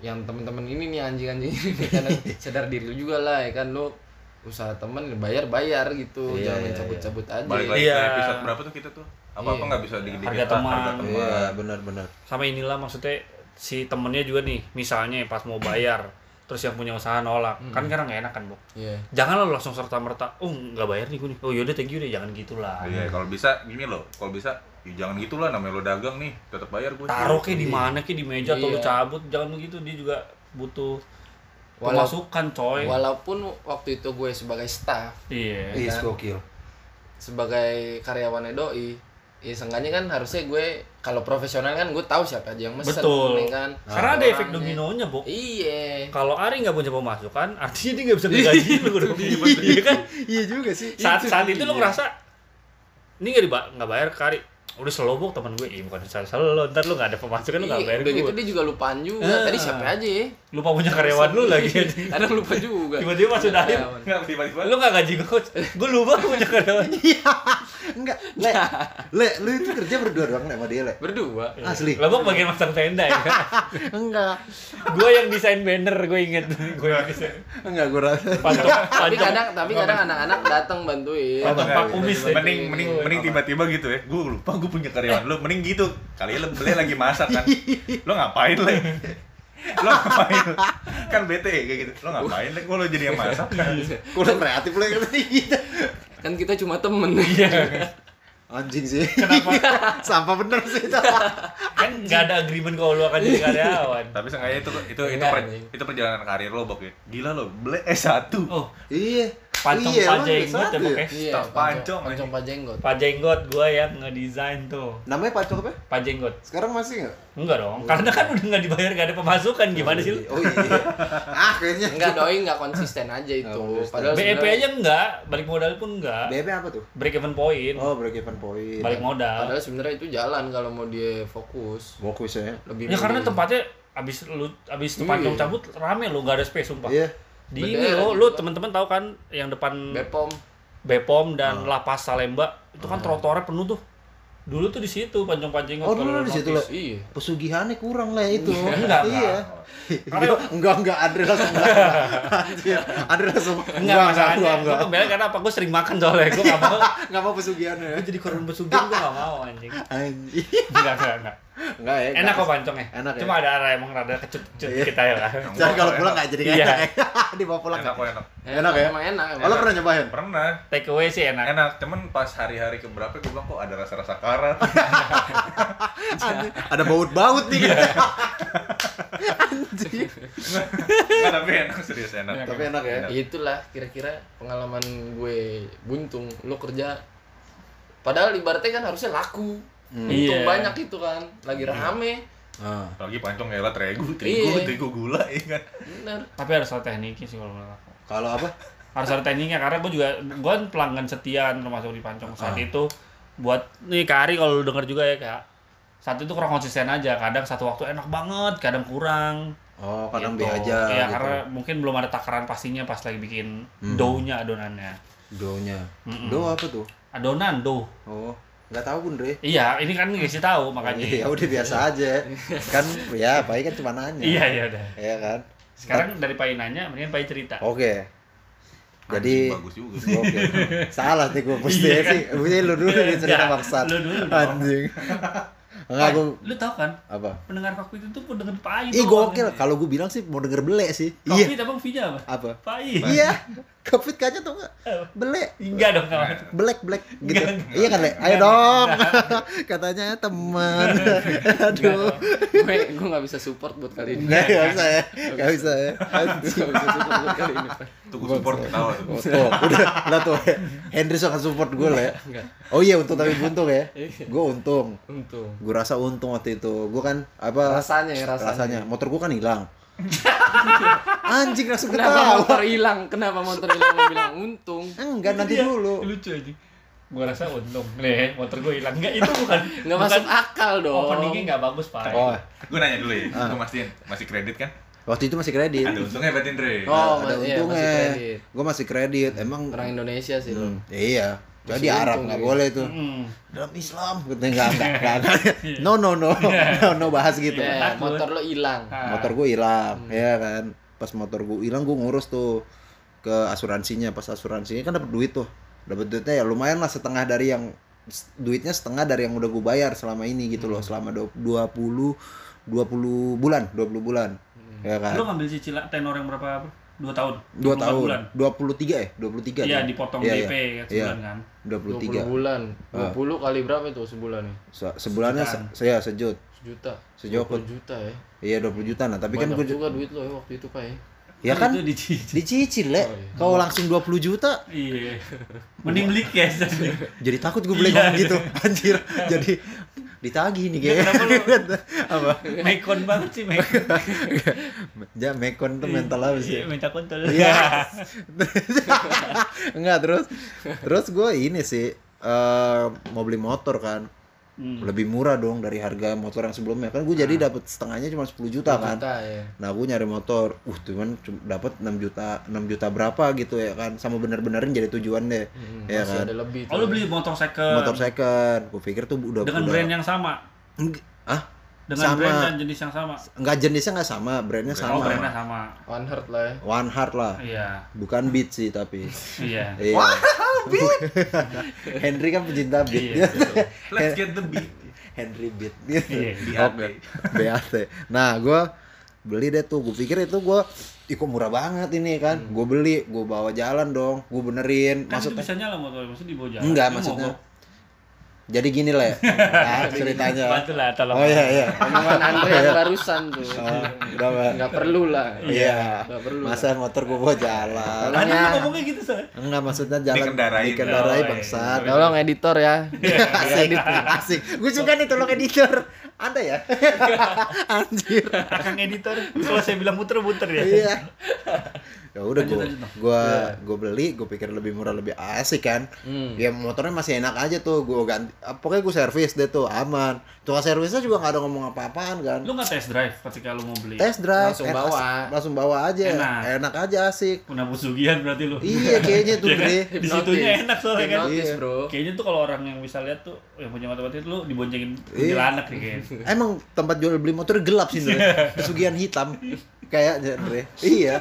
Speaker 2: yang temen-temen ini nih anjing-anjing ini [LAUGHS] kadang sadar diri lu juga lah ya kan. Lu usaha temen bayar bayar gitu.
Speaker 4: Iya,
Speaker 2: jangan
Speaker 4: iya,
Speaker 2: cabut-cabut aja.
Speaker 5: Balik lagi
Speaker 3: Iya.
Speaker 5: episode berapa tuh kita tuh? Apa apa
Speaker 2: Iya.
Speaker 5: nggak bisa di, di
Speaker 3: Harga teman.
Speaker 5: harga teman.
Speaker 4: Iya benar-benar
Speaker 3: Sama inilah maksudnya si temennya juga nih, misalnya pas mau bayar, terus yang punya usaha nolak, kan kadang gak enak kan, Bu?
Speaker 2: iya
Speaker 3: Jangan lo langsung serta merta, oh nggak bayar nih gue nih, oh yaudah thank you deh, jangan gitulah.
Speaker 5: Iya, kalau bisa gini loh, kalau bisa ya jangan gitulah namanya lo dagang nih, tetap bayar gue.
Speaker 3: Taruh kayak di mana kayak di meja atau lu
Speaker 2: Iya.
Speaker 3: cabut, jangan begitu dia juga butuh pemasukan coy.
Speaker 2: walaupun waktu itu gue sebagai staff
Speaker 3: Iya.
Speaker 4: Iya
Speaker 2: kan?
Speaker 4: gokil
Speaker 2: sebagai karyawannya doi ya seenggaknya kan harusnya gue kalau profesional kan gue tahu siapa aja yang mesen
Speaker 3: Betul.
Speaker 2: ya kan
Speaker 3: Karena ada efek dominonya, Bu.
Speaker 2: iya
Speaker 3: Kalau Ari nggak punya pemasukan, artinya dia nggak bisa ngegaji lu dong. Iya kan?
Speaker 4: Iya juga sih
Speaker 3: Saat saat itu lu ngerasa ini nggak diba nggak bayar ke Ari. Udah selobok teman gue, iya bukan salah lo, ntar lu nggak ada pemasukan lu nggak
Speaker 2: Iya,
Speaker 3: bayar
Speaker 2: udah
Speaker 3: gue.
Speaker 2: gitu dia juga lupaan juga
Speaker 3: Ah.
Speaker 2: tadi siapa aja ya
Speaker 3: Lupa punya karyawan lu lagi. [LAUGHS]
Speaker 2: kadang lupa juga
Speaker 3: Tiba-tiba masuk dari
Speaker 2: Karyawan.
Speaker 5: Nggak tiba-tiba.
Speaker 3: lu nggak gaji gue, gue lupa punya karyawan. [LAUGHS]
Speaker 4: Iya Enggak Le Le Lu itu kerja berdua doang Le sama dia Le
Speaker 2: berdua
Speaker 4: Asli
Speaker 3: Lo bagian masang tenda ya? [LAUGHS]
Speaker 4: Enggak
Speaker 3: gue yang desain banner, gue inget. Gue yang desain.
Speaker 4: Enggak gue rasa
Speaker 2: tapi kadang tapi kadang anak-anak datang bantuin
Speaker 5: Enggak,
Speaker 3: pak kumis ya.
Speaker 5: Mending mending mending tiba-tiba gitu ya. Gue lupa gue punya karyawan lu. Mending gitu. Kali lo beli lagi masak kan. Lo ngapain le? Lo ngapain? Kan bete ya, kayak gitu. Lo ngapain le? Gue lo jadi yang masak kan?
Speaker 4: Kurang kreatif Le gitu
Speaker 2: kan kita cuma temen
Speaker 3: Iya.
Speaker 4: Anjing sih
Speaker 3: Kenapa? [LAUGHS]
Speaker 4: Sampah bener sih itu
Speaker 3: Kan nggak ada agreement kalau lu akan jadi karyawan.
Speaker 5: Tapi seenggaknya itu itu itu,
Speaker 2: Enggak,
Speaker 5: per- itu perjalanan karir lo bok ya. Gila lo, beli S1.
Speaker 3: Oh,
Speaker 4: Iya
Speaker 3: pancong
Speaker 4: Iya,
Speaker 3: pajenggot ya? pakai
Speaker 2: iya
Speaker 5: Stop, pancong,
Speaker 2: pancong pajenggot.
Speaker 3: Pajenggot gue yang ngedesain tuh.
Speaker 4: Namanya Pacok apa?
Speaker 3: pajenggot.
Speaker 4: Sekarang masih nggak?
Speaker 3: enggak dong karena kan udah nggak dibayar gak ada pemasukan gimana sih lu?
Speaker 4: Oh iya. [LAUGHS] Ah kayaknya.
Speaker 2: Enggak doi enggak konsisten aja itu.
Speaker 4: Nggak konsisten.
Speaker 2: padahal
Speaker 3: BEP aja enggak balik modal pun enggak.
Speaker 4: BB apa tuh?
Speaker 3: break even point.
Speaker 4: Oh break even point.
Speaker 3: Balik modal.
Speaker 2: Padahal sebenarnya itu jalan kalau mau dia fokus.
Speaker 4: Fokus ya.
Speaker 2: Lebih
Speaker 3: ya karena tempatnya abis lu abis
Speaker 2: Iya.
Speaker 3: pancong cabut rame lo gak ada space sumpah.
Speaker 4: Iya
Speaker 3: di ini lo lu
Speaker 2: kan.
Speaker 3: teman-teman tahu kan yang depan
Speaker 2: Bepom.
Speaker 3: Bepom
Speaker 4: Ah.
Speaker 3: dan Lapas Salemba? Itu kan trotoarnya penuh tuh. Dulu tuh di situ pancong pancing
Speaker 4: Oh, dulu di situ, Le.
Speaker 2: iya.
Speaker 4: Pesugihannya kurang lah itu.
Speaker 3: Enggak,
Speaker 4: Iya.
Speaker 3: Karena-
Speaker 4: Enggak, enggak, Andre langsung enggak [LAUGHS] Anjir, Andre langsung
Speaker 3: enggak masalahnya
Speaker 4: enggak,
Speaker 3: gue kembali karena apa? Gue sering makan soalnya gue gak mau. [LAUGHS]
Speaker 4: Enggak mau pesugihannya.
Speaker 3: Gue jadi korban pesugihan gue gak mau anjing.
Speaker 4: Anjir.
Speaker 3: Enggak enggak enggak
Speaker 4: Enggak ya
Speaker 3: enak kok pancongnya
Speaker 4: Enak ya?
Speaker 3: cuma ada ada emang rada kecut-kecut
Speaker 4: Iya.
Speaker 3: kita ya lah [LAUGHS]
Speaker 4: Jangan kalau pulang enggak jadi
Speaker 3: Iya.
Speaker 4: kayak [LAUGHS] Dibawa pulang
Speaker 5: Enak kok enak.
Speaker 4: Enak ya?
Speaker 2: emang enak
Speaker 4: lo pernah nyobain?
Speaker 5: Pernah.
Speaker 3: take away sih enak
Speaker 5: Enak, cuman pas hari-hari keberapa gue bilang kok ada rasa-rasa karat.
Speaker 4: Anjir, [LAUGHS] Ada baut-baut nih anjing.
Speaker 5: Nggak, tapi enak serius enak.
Speaker 4: Tapi enak ya.
Speaker 2: itulah kira-kira pengalaman gue buntung lo kerja padahal ibaratnya kan harusnya laku untung
Speaker 3: Iya.
Speaker 2: banyak itu kan lagi rame
Speaker 4: Ah.
Speaker 5: Apalagi pancong elat regu, terigu,
Speaker 2: Iya.
Speaker 5: terigu gula ya kan.
Speaker 2: bener
Speaker 3: Tapi harus ada tekniknya sih kalau menurut aku.
Speaker 4: Kalau apa?
Speaker 3: Harus ada tekniknya karena gue juga gue kan pelanggan setia termasuk di Pancong saat
Speaker 4: Ah.
Speaker 3: itu buat nih Kak Ari kalau lu denger juga ya Kak. Saat itu kurang konsisten aja, kadang satu waktu enak banget, kadang kurang.
Speaker 4: Oh, kadang
Speaker 3: Gitu.
Speaker 4: be aja
Speaker 3: Iya,
Speaker 4: gitu.
Speaker 3: karena mungkin belum ada takaran pastinya pas lagi bikin
Speaker 4: Hmm.
Speaker 3: dough-nya adonannya.
Speaker 4: Do-nya.
Speaker 3: Mm-mm.
Speaker 4: Do apa tuh?
Speaker 3: Adonan dough.
Speaker 4: Oh, nggak tahu Bun Dre.
Speaker 3: Iya, ini kan ngasih tahu makanya.
Speaker 4: Iya, udah biasa aja. kan ya, Pai kan cuma nanya.
Speaker 3: Iya, iya udah.
Speaker 4: Iya kan?
Speaker 3: Sekarang dari Pai nanya, mendingan Pai cerita.
Speaker 4: Oke. Jadi
Speaker 5: Anjing, bagus juga sih.
Speaker 4: Oke. Salah nih gue pasti
Speaker 3: Iya kan?
Speaker 4: sih. Mesti lu dulu nih cerita
Speaker 3: Enggak,
Speaker 4: maksat.
Speaker 3: lu dulu.
Speaker 4: Anjing. [LAUGHS] Enggak gue
Speaker 3: lu tau kan?
Speaker 4: apa?
Speaker 3: Pendengar kokpit itu pun dengan Pai.
Speaker 4: Ih gokil. Kalau gue bilang sih mau denger bele sih. Iya.
Speaker 3: abang V-nya apa?
Speaker 4: Apa?
Speaker 3: Pai.
Speaker 4: Iya. Covid kayaknya tuh enggak? Bele.
Speaker 3: Enggak dong kawan.
Speaker 4: Black black gitu.
Speaker 3: Enggak, enggak.
Speaker 4: Iya kan, Le? Ayo dong. [LAUGHS] Katanya teman. Aduh.
Speaker 2: gue gue nggak bisa support buat kali ini
Speaker 4: Enggak enggak bisa ya. Enggak bisa ya.
Speaker 2: Nggak bisa support buat kali ini Pak.
Speaker 5: Tuh gua support ketawa tuh.
Speaker 4: Tuh, udah lah tuh. Henry suka support gue lah ya.
Speaker 2: Enggak.
Speaker 4: Oh iya untung tapi buntung ya.
Speaker 2: Iya.
Speaker 4: Gue untung.
Speaker 2: untung
Speaker 4: Gue rasa untung waktu itu. Gue kan apa?
Speaker 2: rasanya ya rasanya,
Speaker 4: rasanya. Motor gue kan hilang. [LAUGHS] Anjing langsung
Speaker 2: kenapa
Speaker 4: ketawa.
Speaker 2: motor hilang kenapa motor hilang mau bilang untung
Speaker 4: Enggak nanti
Speaker 3: Iya,
Speaker 4: dulu.
Speaker 3: Lucu aja. Gua rasa untung. Nih, motor gue hilang. Enggak, itu bukan [LAUGHS]
Speaker 2: nggak
Speaker 3: bukan-
Speaker 2: masuk akal dong
Speaker 3: Openingnya nggak bagus, Pak.
Speaker 4: Oh,
Speaker 5: Gue nanya dulu ya,
Speaker 4: Ah.
Speaker 5: gue mastiin masih kredit kan?
Speaker 4: waktu itu masih kredit.
Speaker 5: Ada untungnya berarti Andre.
Speaker 2: Oh,
Speaker 4: ada
Speaker 2: iya, masih
Speaker 4: untungnya.
Speaker 2: kredit.
Speaker 4: Gue masih kredit. Emang
Speaker 2: orang Indonesia sih lo
Speaker 4: Hmm, iya. Jadi Arab nggak
Speaker 2: dia.
Speaker 4: boleh tuh.
Speaker 3: Mm.
Speaker 4: Dalam Islam gitu enggak enggak enggak. enggak. [LAUGHS] No no no. No no bahas gitu.
Speaker 2: Iya,
Speaker 3: Takut.
Speaker 2: motor lo hilang
Speaker 3: Ah.
Speaker 4: Motor gue hilang, ya kan. Pas motor gue hilang gue ngurus tuh ke asuransinya. Pas asuransinya kan dapat duit tuh. Dapat duitnya ya lumayan lah setengah dari yang duitnya setengah dari yang udah gue bayar selama ini gitu loh, selama du- 20 20 bulan, 20 bulan. Ya kan.
Speaker 3: Lu ngambil cicilan tenor yang berapa? Dua tahun.
Speaker 4: 2
Speaker 3: 24
Speaker 4: tahun.
Speaker 3: bulan.
Speaker 4: 23 ya? 23
Speaker 3: Iya,
Speaker 4: kan?
Speaker 3: dipotong
Speaker 4: Iya,
Speaker 3: DP
Speaker 4: iya.
Speaker 3: kan sebulan kan.
Speaker 2: 20
Speaker 4: 23.
Speaker 2: bulan
Speaker 4: Ah.
Speaker 2: 20 kali berapa itu sebulan nih
Speaker 4: Se- sebulannya se
Speaker 3: Sejutaan.
Speaker 4: saya sejut.
Speaker 2: sejuta
Speaker 4: Sejauh
Speaker 2: 20 juta ya
Speaker 4: Iya 20 juta nah, tapi
Speaker 2: banyak
Speaker 4: kan gue
Speaker 2: juga duit lo ya waktu itu pak ya
Speaker 4: ya kan
Speaker 3: Itu dicicil.
Speaker 4: dicicil le.
Speaker 2: Oh, iya.
Speaker 4: Kalau langsung 20 juta
Speaker 3: Iya. Mending beli cash aja.
Speaker 4: jadi takut gue beli
Speaker 3: Iya,
Speaker 4: gitu anjir jadi ditagih nih kayaknya
Speaker 3: Kenapa lu- [LAUGHS]
Speaker 4: apa
Speaker 3: Mekon banget sih Mekon.
Speaker 4: ya [LAUGHS] mekon tuh mental apa sih
Speaker 3: Iya, minta kontol.
Speaker 4: Iya. [LAUGHS] enggak terus terus gue ini sih eh mau beli motor kan
Speaker 3: Hmm.
Speaker 4: lebih murah dong dari harga motor yang sebelumnya. Kan gue jadi dapat setengahnya cuma 10 juta kan.
Speaker 2: juta ya
Speaker 4: Nah, gue nyari motor, uh cuman cum- dapat 6 juta, 6 juta berapa gitu ya kan, sama bener-benerin jadi tujuan deh,
Speaker 2: Hmm,
Speaker 4: ya
Speaker 2: masih
Speaker 4: kan.
Speaker 2: ada lebih
Speaker 3: Oh, lu beli motor second.
Speaker 4: Motor second, gue pikir tuh udah
Speaker 3: dengan
Speaker 4: udah,
Speaker 3: brand yang sama.
Speaker 4: Ah,
Speaker 3: Dengan
Speaker 4: Sama.
Speaker 3: brand dan jenis yang sama.
Speaker 4: nggak jenisnya nggak sama, brandnya
Speaker 3: Oh,
Speaker 4: sama,
Speaker 3: brandnya sama.
Speaker 2: one heart lah ya
Speaker 4: One Heart lah,
Speaker 3: Iya.
Speaker 4: bukan Beat sih tapi, [LAUGHS]
Speaker 3: Iya.
Speaker 4: iya. [LAUGHS] Henry kan pecinta Beat,
Speaker 3: Iya, [LAUGHS]
Speaker 5: Let's get the beat.
Speaker 4: Henry Beat,
Speaker 3: Iya.
Speaker 4: Oke, BAT. Nah, gue beli deh tuh, gue pikir itu gue kok murah banget ini kan, gue beli, gue bawa jalan dong, gue benerin,
Speaker 3: Kan
Speaker 4: maksudnya
Speaker 3: bisa nyala motor, maksudnya di bawah jalan.
Speaker 4: Enggak maksudnya.
Speaker 3: mogok.
Speaker 4: Jadi gini lah [LAUGHS] ya. Nah, ceritanya.
Speaker 3: Bantu lah, tolong.
Speaker 4: Oh iya iya.
Speaker 2: omongan Andre yang barusan tuh
Speaker 4: Oh, udah Pak.
Speaker 2: nggak perlu lah
Speaker 4: Iya.
Speaker 2: nggak perlu
Speaker 4: Masa motor gua bawa jalan.
Speaker 3: Kan
Speaker 2: Ya.
Speaker 3: ngomongnya gitu, Sar.
Speaker 4: Enggak maksudnya jalan
Speaker 5: Dikendarain.
Speaker 4: dikendarain
Speaker 3: Oh, iya.
Speaker 4: bangsat.
Speaker 2: tolong editor ya
Speaker 4: asik, asik. Gue suka nih tolong editor. Ada ya? [LAUGHS] Anjir.
Speaker 3: Akang editor, kalau saya bilang muter-muter ya.
Speaker 4: Iya. Ya udah
Speaker 3: Bang.
Speaker 4: gua gua beli, gua pikir lebih murah lebih asik kan.
Speaker 2: Hmm.
Speaker 4: Ya motornya masih enak aja tuh, gua ganti. ah, Pokoknya gua servis deh tuh, aman. Tukang servisnya juga nggak ada ngomong apa-apaan kan.
Speaker 3: Lu nggak test drive ketika lu mau beli?
Speaker 4: Test drive,
Speaker 2: Langsung
Speaker 4: eh,
Speaker 2: bawa.
Speaker 4: langsung bawa aja,
Speaker 3: Enak.
Speaker 4: enak, aja asik.
Speaker 3: Punya pesugihan berarti lu.
Speaker 4: Iya kayaknya tuh
Speaker 3: Iya [LAUGHS] kan?
Speaker 4: Bre.
Speaker 3: Di situnya enak soalnya kan.
Speaker 4: Iya.
Speaker 2: bro
Speaker 3: Kayaknya tuh kalau orang yang bisa lihat tuh yang punya motor itu lu diboncengin
Speaker 4: Iya.
Speaker 3: kuntilanak nih kayaknya.
Speaker 4: Emang tempat jual beli motor gelap sih. Pesugihan [LAUGHS] hitam. Kayaknya Bre. Iya.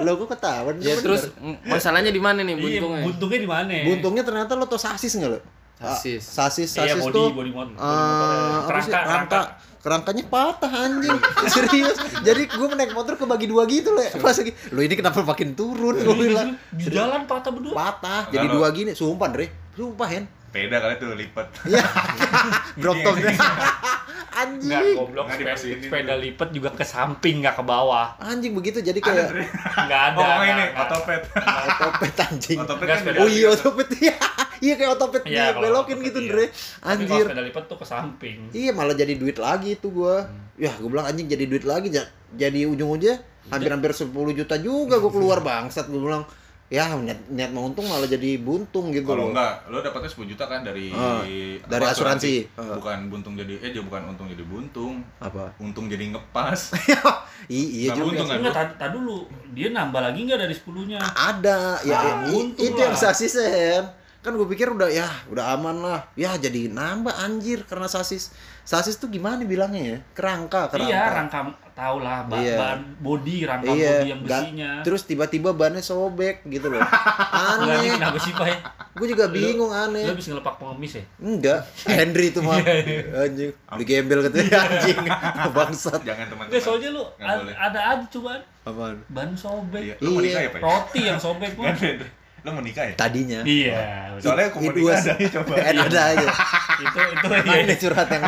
Speaker 4: Lo kok ketahuan
Speaker 2: ya terus masalahnya di mana nih
Speaker 3: Iya,
Speaker 2: buntungnya
Speaker 3: buntungnya di mana?
Speaker 4: buntungnya ternyata lo tau sasis nggak lo?
Speaker 2: Sasis.
Speaker 4: Ah, Sasis,
Speaker 3: Iya,
Speaker 4: sasis
Speaker 3: body,
Speaker 4: tuh
Speaker 3: body motor.
Speaker 4: eh, apa sih?
Speaker 3: Kerangka,
Speaker 4: Kerangka, kerangkanya patah anjing. [LAUGHS] Serius. Jadi gue naik motor kebagi dua gitu le. Pas lagi, lo ini kenapa makin turun? Gue bilang.
Speaker 3: Di jalan patah berdua.
Speaker 4: Patah. Jadi dua gini. Sumpah Dre. Sumpah Hen.
Speaker 5: Beda kali tuh lipat.
Speaker 4: Iya. [LAUGHS] Brompton. [LAUGHS] anjing.
Speaker 3: Nggak goblok sepeda, sepeda lipat juga ke samping nggak ke bawah.
Speaker 4: Anjing begitu jadi kayak
Speaker 5: Dre.
Speaker 3: Nggak ada.
Speaker 5: Oh, ini otopet. [LAUGHS]
Speaker 4: otopet anjing.
Speaker 5: Otopet kan
Speaker 3: sepeda
Speaker 4: Oh iya otopet iya. Iya kayak otopet
Speaker 3: Iya,
Speaker 4: dia belokin gitu,
Speaker 3: iya.
Speaker 4: Dre.
Speaker 3: Tapi kalau
Speaker 4: Anjir.
Speaker 3: sepeda lipat tuh ke samping.
Speaker 4: Iya malah jadi duit lagi itu gua. Ya gua bilang anjing jadi duit lagi ja- jadi ujung-ujungnya hampir-hampir 10 juta juga gua keluar bangsat gua bilang. Ya niat, niat mau untung malah jadi buntung gitu
Speaker 5: Kalau enggak, lo dapatnya 10 juta kan dari
Speaker 4: Ah, dari
Speaker 5: apa,
Speaker 4: asuransi. Ah.
Speaker 5: Bukan buntung jadi eh bukan untung jadi buntung.
Speaker 4: Apa?
Speaker 5: Untung jadi ngepas. [LAUGHS]
Speaker 4: I- iya
Speaker 5: Nggak
Speaker 4: juga.
Speaker 5: untung kan?
Speaker 3: Enggak, tadi tadi dulu. Dia nambah lagi nggak dari 10-nya?
Speaker 4: Ada ya,
Speaker 3: Ah,
Speaker 4: i-
Speaker 3: untung
Speaker 4: itu yang sasis Sen. Kan gue pikir udah ya udah aman lah. Ya jadi nambah anjir karena sasis. Sasis tuh gimana bilangnya ya? Kerangka, kerangka.
Speaker 3: Iya, rangka tahu lah, ba
Speaker 4: Iya.
Speaker 3: ban body, rangka
Speaker 4: Iya,
Speaker 3: body yang besinya.
Speaker 4: Terus tiba-tiba bannya sobek gitu loh. [LAUGHS] Aneh.
Speaker 3: kenapa sih, Pak? ya?
Speaker 4: Gue juga bingung
Speaker 3: Lu
Speaker 4: aneh.
Speaker 3: habis ngelepak pengemis ya?
Speaker 4: Enggak, [LAUGHS] Henry itu mah. Anjing, beli gembel katanya anjing. [LAUGHS] Bangsat.
Speaker 5: Jangan teman-teman.
Speaker 3: Soalnya lu ada aja cobaan
Speaker 4: Apaan?
Speaker 3: ban sobek.
Speaker 5: Iya, lu mau
Speaker 4: Iya.
Speaker 5: nikah ya, Pak?
Speaker 3: Roti yang sobek, Pak.
Speaker 5: Dre. Lo mau nikah ya?
Speaker 4: Tadinya.
Speaker 3: Iya, betul.
Speaker 5: Soalnya aku mau
Speaker 4: It
Speaker 5: nikah ada coba.
Speaker 4: Ada aja.
Speaker 3: itu itu
Speaker 4: ini curhat yang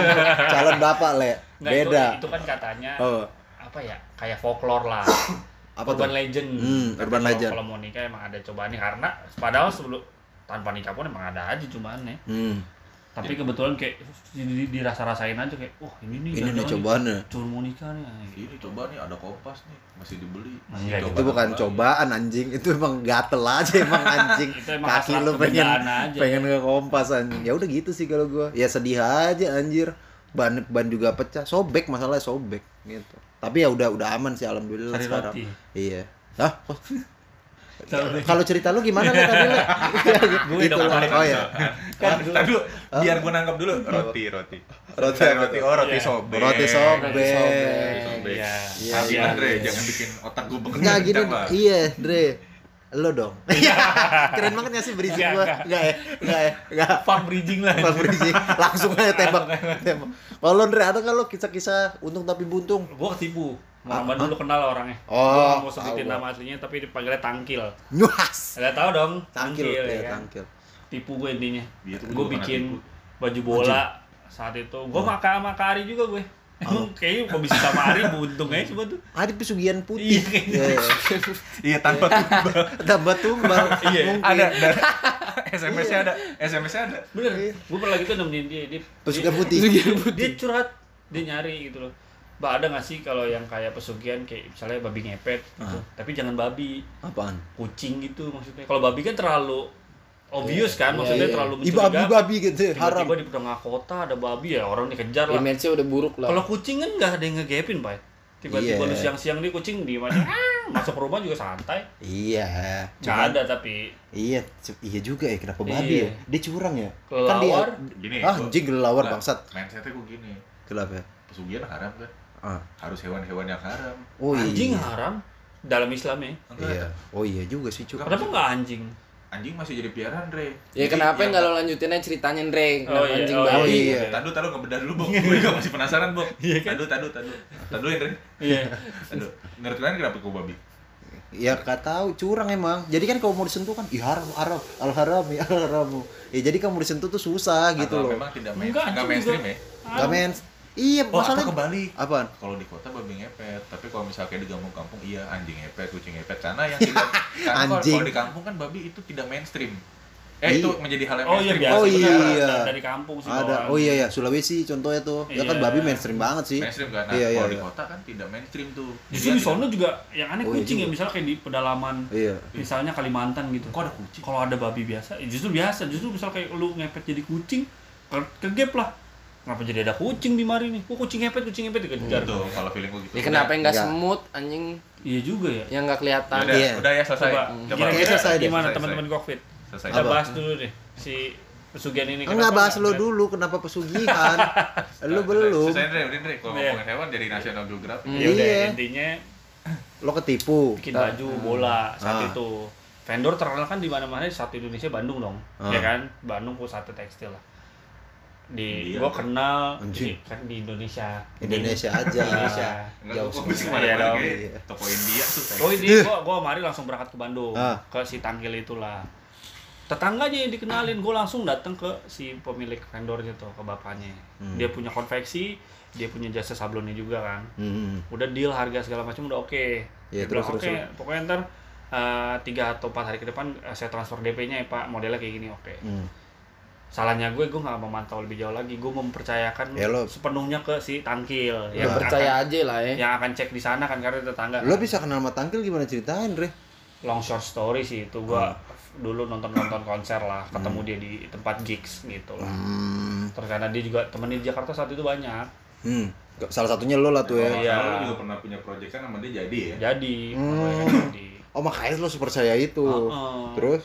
Speaker 4: calon bapak, Le.
Speaker 3: Nggak, itu-
Speaker 4: Beda.
Speaker 3: Itu, kan katanya
Speaker 4: Oh,
Speaker 3: apa ya? Kayak folklore lah. [COUGHS]
Speaker 4: apa
Speaker 3: urban
Speaker 4: tuh?
Speaker 3: legend.
Speaker 4: Hmm, urban
Speaker 3: kalau-
Speaker 4: legend.
Speaker 3: Kalau mau nikah emang ada cobaannya karena padahal sebelum tanpa nikah pun emang ada aja cobaannya.
Speaker 4: Hmm,
Speaker 3: Tapi kebetulan kayak di- di- dirasa-rasain aja kayak, wah ini nih.
Speaker 4: ini nih cobaannya.
Speaker 3: Cuma mau nikah nih.
Speaker 5: Ini coba nih ada kompas nih, masih dibeli.
Speaker 3: Enggak,
Speaker 5: Coba
Speaker 4: Itu bukan
Speaker 5: lagi.
Speaker 4: cobaan anjing, itu emang gatel aja [LAUGHS] emang anjing.
Speaker 3: Itu emang
Speaker 4: Kaki lu pengen
Speaker 3: aja.
Speaker 4: pengen ke kompas anjing. Ya udah gitu sih kalau gua. Ya sedih aja anjir. Ban ban juga pecah, sobek masalahnya sobek gitu. Tapi ya udah udah aman sih alhamdulillah
Speaker 3: Sari
Speaker 4: sekarang.
Speaker 3: roti.
Speaker 4: Iya. Hah? [LAUGHS] Kalau cerita lu gimana Le tadi Le? [LAUGHS]
Speaker 3: Gue
Speaker 4: Gitu
Speaker 3: ketarik
Speaker 4: Oh ya.
Speaker 5: Kan, tadi dulu, biar gua nangkap dulu. Roti, roti.
Speaker 4: Roti
Speaker 5: roti, oh roti
Speaker 3: Iya.
Speaker 5: sobek.
Speaker 4: Roti sobek.
Speaker 3: Iya.
Speaker 4: Iya,
Speaker 3: iya.
Speaker 5: Andre, jangan bikin otak gua bekerja
Speaker 4: Enggak gini, iya, Dre. Lo dong. [LAUGHS] Keren banget gak sih
Speaker 3: Enggak,
Speaker 4: gua?
Speaker 3: enggak.
Speaker 4: Enggak ya? Enggak ya? Enggak.
Speaker 3: Farm bridging lah.
Speaker 4: Bang berisik. Langsung aja tembak. Tembak. Kalau Dre ada kan lo kisah-kisah untung tapi buntung?
Speaker 3: Gue ketipu.
Speaker 4: Ah,
Speaker 3: Mama dulu kenal orangnya.
Speaker 4: Oh,
Speaker 3: Gua mau sebutin nama aslinya tapi dipanggilnya Tangkil.
Speaker 4: Nyuas.
Speaker 3: Gak tahu dong.
Speaker 4: Tangkil,
Speaker 3: ya
Speaker 4: ya,
Speaker 3: kan?
Speaker 4: tangkil.
Speaker 3: Tipu gue intinya.
Speaker 5: Iya,
Speaker 3: gue bikin
Speaker 5: tipu.
Speaker 3: baju bola saat itu. Gue
Speaker 4: Oh.
Speaker 3: maka sama Kari juga gue. Emang [LAUGHS] kayaknya kok bisa sama Ari buntung aja coba tuh.
Speaker 4: Ada pesugihan putih.
Speaker 3: Iya.
Speaker 4: Iya, iya.
Speaker 5: Iya, tanpa tumbal.
Speaker 4: Tambah tumbal.
Speaker 3: Iya,
Speaker 4: Mungkin.
Speaker 5: ada, ada. [LAUGHS] SMS-nya ada. SMS-nya ada.
Speaker 3: Bener. Gue pernah gitu nemenin dia. Dia,
Speaker 4: Pesugihan
Speaker 3: dia-
Speaker 4: putih.
Speaker 3: dia curhat dia nyari gitu loh Mbak ada gak sih kalau yang kayak pesugihan kayak misalnya babi ngepet gitu.
Speaker 4: Ah.
Speaker 3: Tapi jangan babi,
Speaker 4: Apaan?
Speaker 3: kucing gitu maksudnya. Kalau babi kan terlalu obvious kan,
Speaker 2: Iya,
Speaker 3: maksudnya
Speaker 2: iya.
Speaker 3: terlalu mencurigakan.
Speaker 4: babi-babi gitu, haram.
Speaker 3: Tiba-tiba di tengah kota ada babi ya orang dikejar lah.
Speaker 2: Image-nya udah buruk lah.
Speaker 3: Kalau kucing kan nggak ada yang ngegepin, Pak. Tiba-tiba
Speaker 4: Iya.
Speaker 3: lu siang-siang nih kucing di mana? masuk ke rumah juga santai.
Speaker 4: Iya.
Speaker 3: Nggak
Speaker 4: Cuman-
Speaker 3: ada tapi
Speaker 4: Iya, iya juga ya kenapa babi
Speaker 3: Iya.
Speaker 4: ya? Dia curang ya?
Speaker 3: kelelawar.
Speaker 5: Gini,
Speaker 4: Ah,
Speaker 5: gua-
Speaker 4: anjing kelelawar
Speaker 5: Nggak,
Speaker 4: bangsat.
Speaker 5: Mindsetnya gue gini.
Speaker 4: Kenapa ya?
Speaker 5: Pesugihan haram kan?
Speaker 4: Ah.
Speaker 5: Harus hewan-hewan yang haram.
Speaker 4: Oh
Speaker 3: anjing
Speaker 4: iya.
Speaker 3: haram dalam Islam ya.
Speaker 5: Enggak,
Speaker 4: Iya. Oh iya juga sih, Cuk.
Speaker 3: Kenapa nggak anjing?
Speaker 5: Anjing masih jadi piaraan, Re.
Speaker 2: Ya
Speaker 5: Jadi
Speaker 2: kenapa
Speaker 5: yang-
Speaker 2: nggak lo lanjutin aja ceritanya Dre?
Speaker 3: Oh, iya,
Speaker 2: anjing
Speaker 3: oh,
Speaker 2: babi?
Speaker 4: iya.
Speaker 5: Tadu, tadu ngebedah dulu, Bok. Gue juga masih penasaran, Bok.
Speaker 3: Iya kan?
Speaker 5: Tadu, tadu, tadu. Tadu, Andre.
Speaker 3: Iya.
Speaker 5: Tadu. Menurut kalian kenapa gue babi?
Speaker 4: Ya gak tahu, curang emang. Jadi kan kalau mau disentuh kan, ih haram, haram, al haram, ya al haram. Ya jadi kalau mau disentuh tuh susah gitu
Speaker 5: Atau
Speaker 4: loh.
Speaker 5: memang tidak main,
Speaker 3: Enggak,
Speaker 5: enggak mainstream
Speaker 3: juga.
Speaker 5: ya?
Speaker 4: Gak men. Iya,
Speaker 5: Oh, atau
Speaker 4: masalahnya
Speaker 5: kebalik.
Speaker 4: apaan?
Speaker 5: Kalau di kota babi ngepet, tapi kalau misalnya kayak di kampung-kampung iya anjing ngepet, kucing ngepet karena yang tidak [LAUGHS] karena kalau-
Speaker 4: Anjing.
Speaker 5: kalau di kampung kan babi itu tidak mainstream. Eh itu
Speaker 4: Iya.
Speaker 5: menjadi hal yang
Speaker 3: Oh iya
Speaker 5: mainstream.
Speaker 3: biasa.
Speaker 4: Oh, iya.
Speaker 3: Dari- Dari kampung sih.
Speaker 4: Ada. Oh iya ya, Sulawesi contohnya tuh. Ya kan
Speaker 3: Iya.
Speaker 4: babi mainstream banget sih.
Speaker 5: Mainstream kan. Nah,
Speaker 4: Iya, iya,
Speaker 5: kalau di
Speaker 4: iya.
Speaker 5: kota kan tidak mainstream tuh.
Speaker 3: Justru di sono juga yang aneh
Speaker 4: Oh, iya
Speaker 3: kucing ya
Speaker 4: juga.
Speaker 3: misalnya kayak di pedalaman
Speaker 4: Iya.
Speaker 3: misalnya Kalimantan gitu.
Speaker 5: kok ada kucing?
Speaker 3: Kalau ada babi biasa, ya justru biasa. Justru misal kayak lu ngepet jadi kucing, ke- kegep lah. Kenapa jadi ada kucing di mari nih? Kok kucing ngepet, kucing ngepet dikejar.
Speaker 5: Gitu, kalau feeling gue gitu.
Speaker 2: Ya kenapa nggak
Speaker 4: Nggak.
Speaker 2: semut anjing
Speaker 3: Iya juga ya.
Speaker 2: yang nggak kelihatan?
Speaker 5: Udah,
Speaker 4: Iya.
Speaker 5: udah ya selesai.
Speaker 3: Coba, kira-kira
Speaker 4: selesai
Speaker 3: gimana
Speaker 5: Selesai,
Speaker 3: teman-teman Covid?
Speaker 5: Selesai.
Speaker 3: Kita bahas dulu deh si pesugihan ini.
Speaker 4: Enggak bahas lo dulu kenapa pesugihan. [LAUGHS] lu belum.
Speaker 5: Selesai, Andre, udah, Andre. Kalau
Speaker 3: Iya.
Speaker 5: ngomongin hewan jadi National Geographic.
Speaker 3: Ya udah
Speaker 4: Iya.
Speaker 3: intinya
Speaker 4: Lo ketipu.
Speaker 3: bikin baju bola saat
Speaker 4: Ah.
Speaker 3: itu. Vendor terkenal kan di mana-mana di satu Indonesia Bandung dong.
Speaker 4: Ah.
Speaker 3: Ya kan? Bandung pusat tekstil lah. Di
Speaker 5: Iya.
Speaker 3: gua kenal
Speaker 4: Anjing.
Speaker 3: di- kan di Indonesia.
Speaker 4: Indonesia aja.
Speaker 3: Indonesia.
Speaker 4: Jauh semua.
Speaker 3: ke
Speaker 5: mana-mana
Speaker 3: dong.
Speaker 5: kayak toko India tuh.
Speaker 3: Oh ini gua gua kemarin langsung berangkat ke Bandung
Speaker 4: Ah.
Speaker 3: ke si Tangkil itulah. tetangganya yang dikenalin gue langsung datang ke si pemilik vendornya tuh ke bapaknya
Speaker 4: Hmm.
Speaker 3: dia punya konveksi dia punya jasa sablonnya juga kan
Speaker 4: Hmm.
Speaker 3: udah deal harga segala macam udah oke
Speaker 4: Iya,
Speaker 3: Dia
Speaker 4: terus,
Speaker 3: bilang,
Speaker 4: terus,
Speaker 3: oke pokoknya ntar eh, tiga atau empat hari ke depan eh, saya transfer DP-nya ya pak modelnya kayak gini oke
Speaker 4: Hmm.
Speaker 3: Salahnya gue gue nggak memantau lebih jauh lagi gue mempercayakan
Speaker 4: Ya, lo-
Speaker 3: sepenuhnya ke si tangkil
Speaker 2: ya
Speaker 3: yang
Speaker 2: percaya
Speaker 3: akan,
Speaker 2: aja lah ya
Speaker 3: yang akan cek di sana kan karena tetangga
Speaker 4: Lo bisa kenal sama Tangkil gimana ceritain, Re?
Speaker 3: long short story sih itu gue dulu nonton nonton konser lah ketemu dia di tempat gigs gitu lah
Speaker 4: Hmm.
Speaker 3: terus karena dia juga temen di Jakarta saat itu banyak
Speaker 4: Hmm. Salah satunya lo lah tuh ya.
Speaker 5: Kalau
Speaker 3: Iya.
Speaker 5: nggak salah lu juga pernah punya project kan sama dia jadi ya
Speaker 3: jadi
Speaker 4: Hmm.
Speaker 3: kan jadi
Speaker 4: Oh makanya lo sepercaya itu.
Speaker 3: Heeh.
Speaker 4: Terus?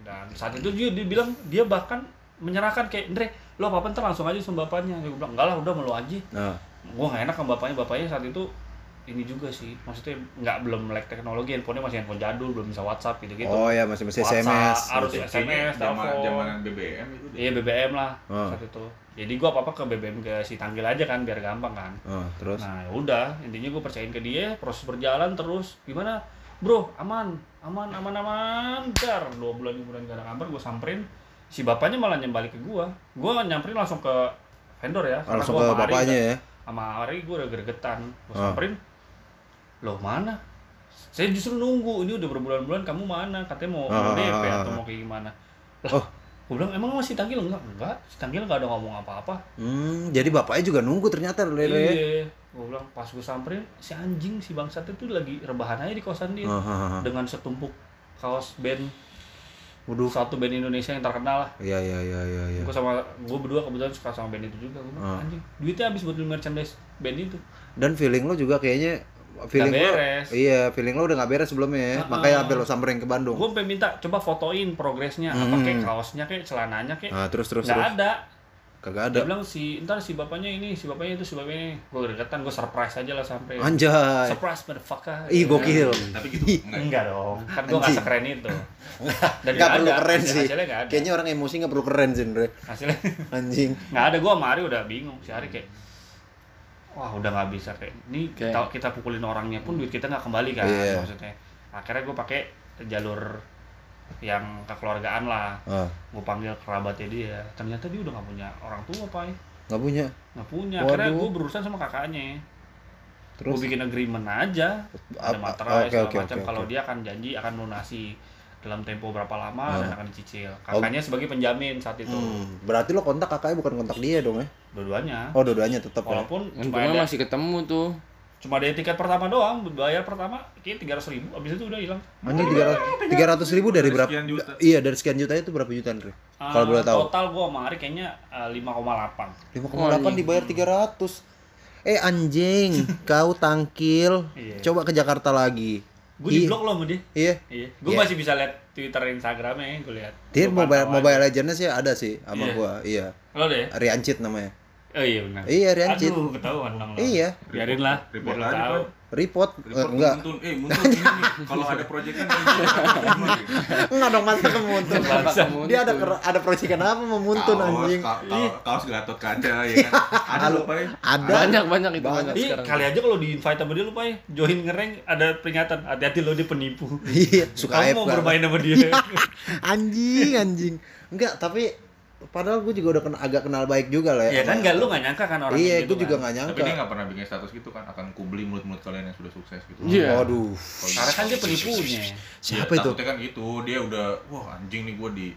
Speaker 3: dan saat itu dia, dia bilang dia bahkan menyerahkan kayak Andre lo apa ntar langsung aja sama bapaknya. Gue bilang enggak lah udah melu aja.
Speaker 4: Nah.
Speaker 3: gue gak enak sama bapaknya. Bapaknya saat itu ini juga sih. Maksudnya nggak belum melek teknologi handphonenya masih handphone jadul belum bisa WhatsApp gitu gitu
Speaker 4: Oh ya masih masih
Speaker 3: WhatsApp,
Speaker 4: SMS.
Speaker 3: harus
Speaker 5: Kayaknya
Speaker 3: SMS
Speaker 5: zaman
Speaker 3: telepon.
Speaker 5: zamanan BBM itu deh.
Speaker 3: Iya BBM lah
Speaker 4: Oh.
Speaker 3: saat itu. Jadi gue apa apa ke BBM ke si Tanggil aja kan biar gampang kan.
Speaker 4: Oh, terus?
Speaker 3: Nah ya udah intinya gue percayain ke dia proses berjalan terus. Gimana? Bro aman aman aman aman dar. Dua bulan kemudian gak ada kabar gue samperin si bapaknya malah nyembalik ke gue gue nyamperin langsung ke vendor ya
Speaker 4: Langsung
Speaker 3: gua
Speaker 4: ke
Speaker 3: Ari
Speaker 4: bapaknya ya.
Speaker 3: sama Ari gue udah gregetan gue
Speaker 4: Ah.
Speaker 3: samperin loh mana saya justru nunggu ini udah berbulan-bulan kamu mana katanya mau,
Speaker 4: Ah,
Speaker 3: mau
Speaker 4: ah,
Speaker 3: DP
Speaker 4: ah,
Speaker 3: atau mau kayak gimana lah
Speaker 4: Oh.
Speaker 3: gue bilang emang masih tanggil enggak enggak si tanggil nggak ada ngomong apa-apa
Speaker 4: Hmm, jadi bapaknya juga nunggu ternyata. Re.
Speaker 3: Iya, gue bilang pas gue samperin si anjing si bangsat itu lagi rebahan aja di kosan dia
Speaker 4: ah.
Speaker 3: dengan setumpuk kaos band
Speaker 4: Waduh.
Speaker 3: satu band Indonesia yang terkenal lah.
Speaker 4: Iya iya iya iya iya.
Speaker 3: Gue sama gue berdua kebetulan suka sama band itu juga. Gue
Speaker 4: Ah.
Speaker 3: anjing duitnya habis buat beli merchandise band itu.
Speaker 4: Dan feeling lo juga kayaknya feeling lo
Speaker 3: beres.
Speaker 4: iya feeling lo udah nggak beres sebelumnya ya
Speaker 3: Ah,
Speaker 4: makanya
Speaker 3: ah.
Speaker 4: sampai lo samperin ke Bandung
Speaker 3: Gue sampai minta coba fotoin progresnya apa kayak kaosnya kayak celananya kayak
Speaker 4: ah terus terus
Speaker 3: nggak
Speaker 4: terus
Speaker 3: ada.
Speaker 4: Kagak ada
Speaker 3: Dia bilang si ntar si bapaknya ini si bapaknya itu si bapaknya ini. Gue gregetan gue surprise aja lah sampai.
Speaker 4: anjay
Speaker 3: Surprise motherfucker.
Speaker 4: ih gokil
Speaker 5: tapi gitu enggak
Speaker 3: Enggak dong, kan gue gak sekeren itu. Dan
Speaker 4: nggak perlu
Speaker 3: ada,
Speaker 4: keren sih
Speaker 3: Hasilnya gak ada.
Speaker 4: kayaknya orang emosi nggak perlu keren sih Andre
Speaker 3: Hasilnya [LAUGHS]
Speaker 4: anjing
Speaker 3: nggak ada. Gue sama Ari udah bingung. Si Ari kayak, wah udah nggak bisa kayak. Ini kita, kita pukulin orangnya pun duit kita nggak kembali kan.
Speaker 4: Iya.
Speaker 3: Maksudnya. Akhirnya gue pakai jalur yang kekeluargaan lah.
Speaker 4: ah
Speaker 3: Gue panggil kerabatnya dia. Ternyata dia udah nggak punya orang tua, Pak.
Speaker 4: nggak punya
Speaker 3: Nggak punya. Akhirnya
Speaker 4: Waduh.
Speaker 3: gue berurusan sama kakaknya.
Speaker 4: terus
Speaker 3: Gue bikin agreement aja. Ada materai
Speaker 4: oke,
Speaker 3: segala
Speaker 4: oke,
Speaker 3: macam.
Speaker 4: oke,
Speaker 3: Kalau
Speaker 4: oke.
Speaker 3: dia akan janji akan lunasi dalam tempo berapa lama
Speaker 4: Ah.
Speaker 3: dan akan dicicil. Kakaknya sebagai penjamin saat itu.
Speaker 4: Hmm, berarti lo kontak kakaknya bukan kontak dia dong ya
Speaker 3: Dua-duanya.
Speaker 4: oh dua-duanya tetap ya
Speaker 3: Walaupun cuma ada,
Speaker 2: masih ketemu tuh
Speaker 3: cuma ada tiket pertama doang, bayar pertama kayak tiga ratus ribu, abis itu udah hilang.
Speaker 4: anjing tiga ratus tiga ratus ribu dari
Speaker 5: Dari
Speaker 4: berapa
Speaker 5: sekian juta.
Speaker 4: iya dari sekian juta itu berapa juta Andre
Speaker 3: Ah,
Speaker 4: kalau boleh tahu
Speaker 3: Total gua sama Ari kayaknya eh, lima koma delapan.
Speaker 4: lima koma delapan dibayar tiga ratus eh anjing [LAUGHS] kau tangkil
Speaker 3: Iya.
Speaker 4: coba ke Jakarta lagi
Speaker 3: Gue
Speaker 4: Iya.
Speaker 3: di blok loh sama dia.
Speaker 4: iya
Speaker 3: Iya. Gue
Speaker 4: Iya.
Speaker 3: masih bisa lihat Twitter, Instagramnya, gue lihat.
Speaker 4: dia
Speaker 3: Gua
Speaker 4: mobile mobile legendnya sih ada sih sama
Speaker 3: Iya.
Speaker 4: gua iya.
Speaker 3: Lo deh.
Speaker 4: Riancit namanya
Speaker 3: Oh iya benar.
Speaker 4: iya Riancit
Speaker 3: Aduh, ketahuan dong.
Speaker 4: iya
Speaker 3: Biarin lah.
Speaker 5: Report aja,
Speaker 3: tahu.
Speaker 4: Report,
Speaker 5: Report
Speaker 4: Eh, enggak
Speaker 5: muntun, eh muntun ini. Kalau ada proyek kan
Speaker 4: enggak dong masa kemuntun
Speaker 2: Bangsa
Speaker 4: dia ada ada proyekan apa mau muntun anjing
Speaker 5: Kaos, kaos Gatot kaca ya kan. Ada loh, Pak.
Speaker 4: ada
Speaker 2: banyak banyak itu
Speaker 4: Banyak.
Speaker 2: sekarang
Speaker 3: kali aja kalau di invite sama dia lu Pak, join ngereng ada peringatan, hati-hati lo dia penipu.
Speaker 4: iya suka
Speaker 3: Kamu mau bermain sama dia. [LAUGHS]
Speaker 4: anjing anjing enggak tapi padahal gue juga udah kena, agak kenal baik juga lah ya
Speaker 3: Iya kan enggak lu enggak nyangka kan orang
Speaker 4: iya
Speaker 3: gitu
Speaker 4: gue juga
Speaker 3: kan.
Speaker 4: nggak
Speaker 5: Tapi
Speaker 4: nyangka
Speaker 5: dia nggak pernah bikin status gitu kan akan kubeli mulut-mulut kalian yang sudah sukses gitu.
Speaker 2: Iya.
Speaker 4: waduh
Speaker 5: Kalau
Speaker 3: Karena kan dia penipunya.
Speaker 4: siapa
Speaker 5: Iya,
Speaker 4: itu
Speaker 5: Takutnya kan gitu, dia udah wah anjing nih gua di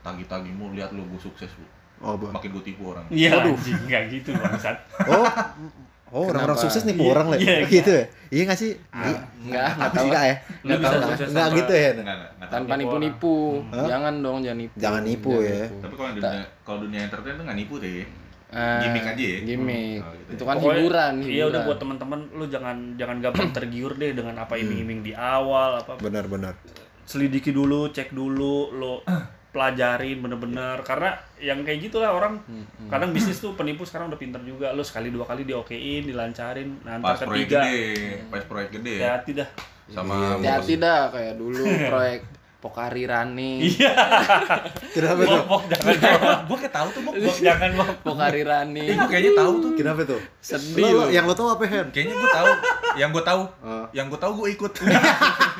Speaker 5: tagi-tagi mau lihat lo gue sukses lu.
Speaker 4: oh Bang.
Speaker 5: Makin gue tipu orang.
Speaker 3: Iya, anjing enggak gitu bangsat.
Speaker 4: oh [LAUGHS] oh orang-orang sukses nih
Speaker 3: Iya,
Speaker 4: orang lah
Speaker 3: iya,
Speaker 4: gitu ya? Iya nggak sih? Iya.
Speaker 2: enggak enggak tahu.
Speaker 4: enggak ya?
Speaker 3: Bisa
Speaker 2: tahu lah.
Speaker 3: sukses
Speaker 4: Nggak
Speaker 3: tanpa-
Speaker 4: gitu ya?
Speaker 5: Enggak, enggak, enggak
Speaker 2: tanpa
Speaker 3: Nipu
Speaker 2: nipu-nipu jangan dong jangan nipu.
Speaker 4: Jangan nipu ya.
Speaker 5: Tapi kalau dunia kalau dunia entertain tuh nggak nipu deh.
Speaker 2: Ah,
Speaker 5: Gimik aja ya?
Speaker 2: gimmick.
Speaker 5: Oh, gitu
Speaker 2: itu
Speaker 5: ya.
Speaker 2: kan
Speaker 3: Pokoknya,
Speaker 2: hiburan
Speaker 3: Iya
Speaker 2: hiburan.
Speaker 3: udah buat teman-teman lu jangan jangan gampang [CLEARS THROAT] tergiur deh dengan apa iming-iming di awal apa
Speaker 4: benar-benar
Speaker 3: selidiki dulu, cek dulu, lo [CLEARS THROAT] pelajarin bener-bener. Karena yang kayak gitulah orang
Speaker 2: Hmm,
Speaker 3: kadang bisnis tuh penipu sekarang udah pinter juga. Lo sekali dua kali diokein dilancarin. Nah
Speaker 5: Pas proyek
Speaker 3: ketiga
Speaker 5: gede, pas proyek gede.
Speaker 3: Hati dah.
Speaker 5: Sama
Speaker 2: hati-hati dah kayak dulu [LAUGHS] proyek Pokari Rani
Speaker 3: Iya. [LAUGHS]
Speaker 4: Kenapa tuh?
Speaker 3: bok jangan bok.
Speaker 5: Gue kayak tahu tuh, Bok.
Speaker 3: Bok jangan bok.
Speaker 2: Pokari Rani
Speaker 5: Eh, gue kayaknya tahu tuh.
Speaker 4: Kenapa tuh?
Speaker 2: sedih
Speaker 4: Lo, yang lo tau apa Hen?
Speaker 5: Kayaknya gue tahu. Yang gue tahu,
Speaker 4: Oh.
Speaker 5: yang gue tahu gue ikut. [LAUGHS]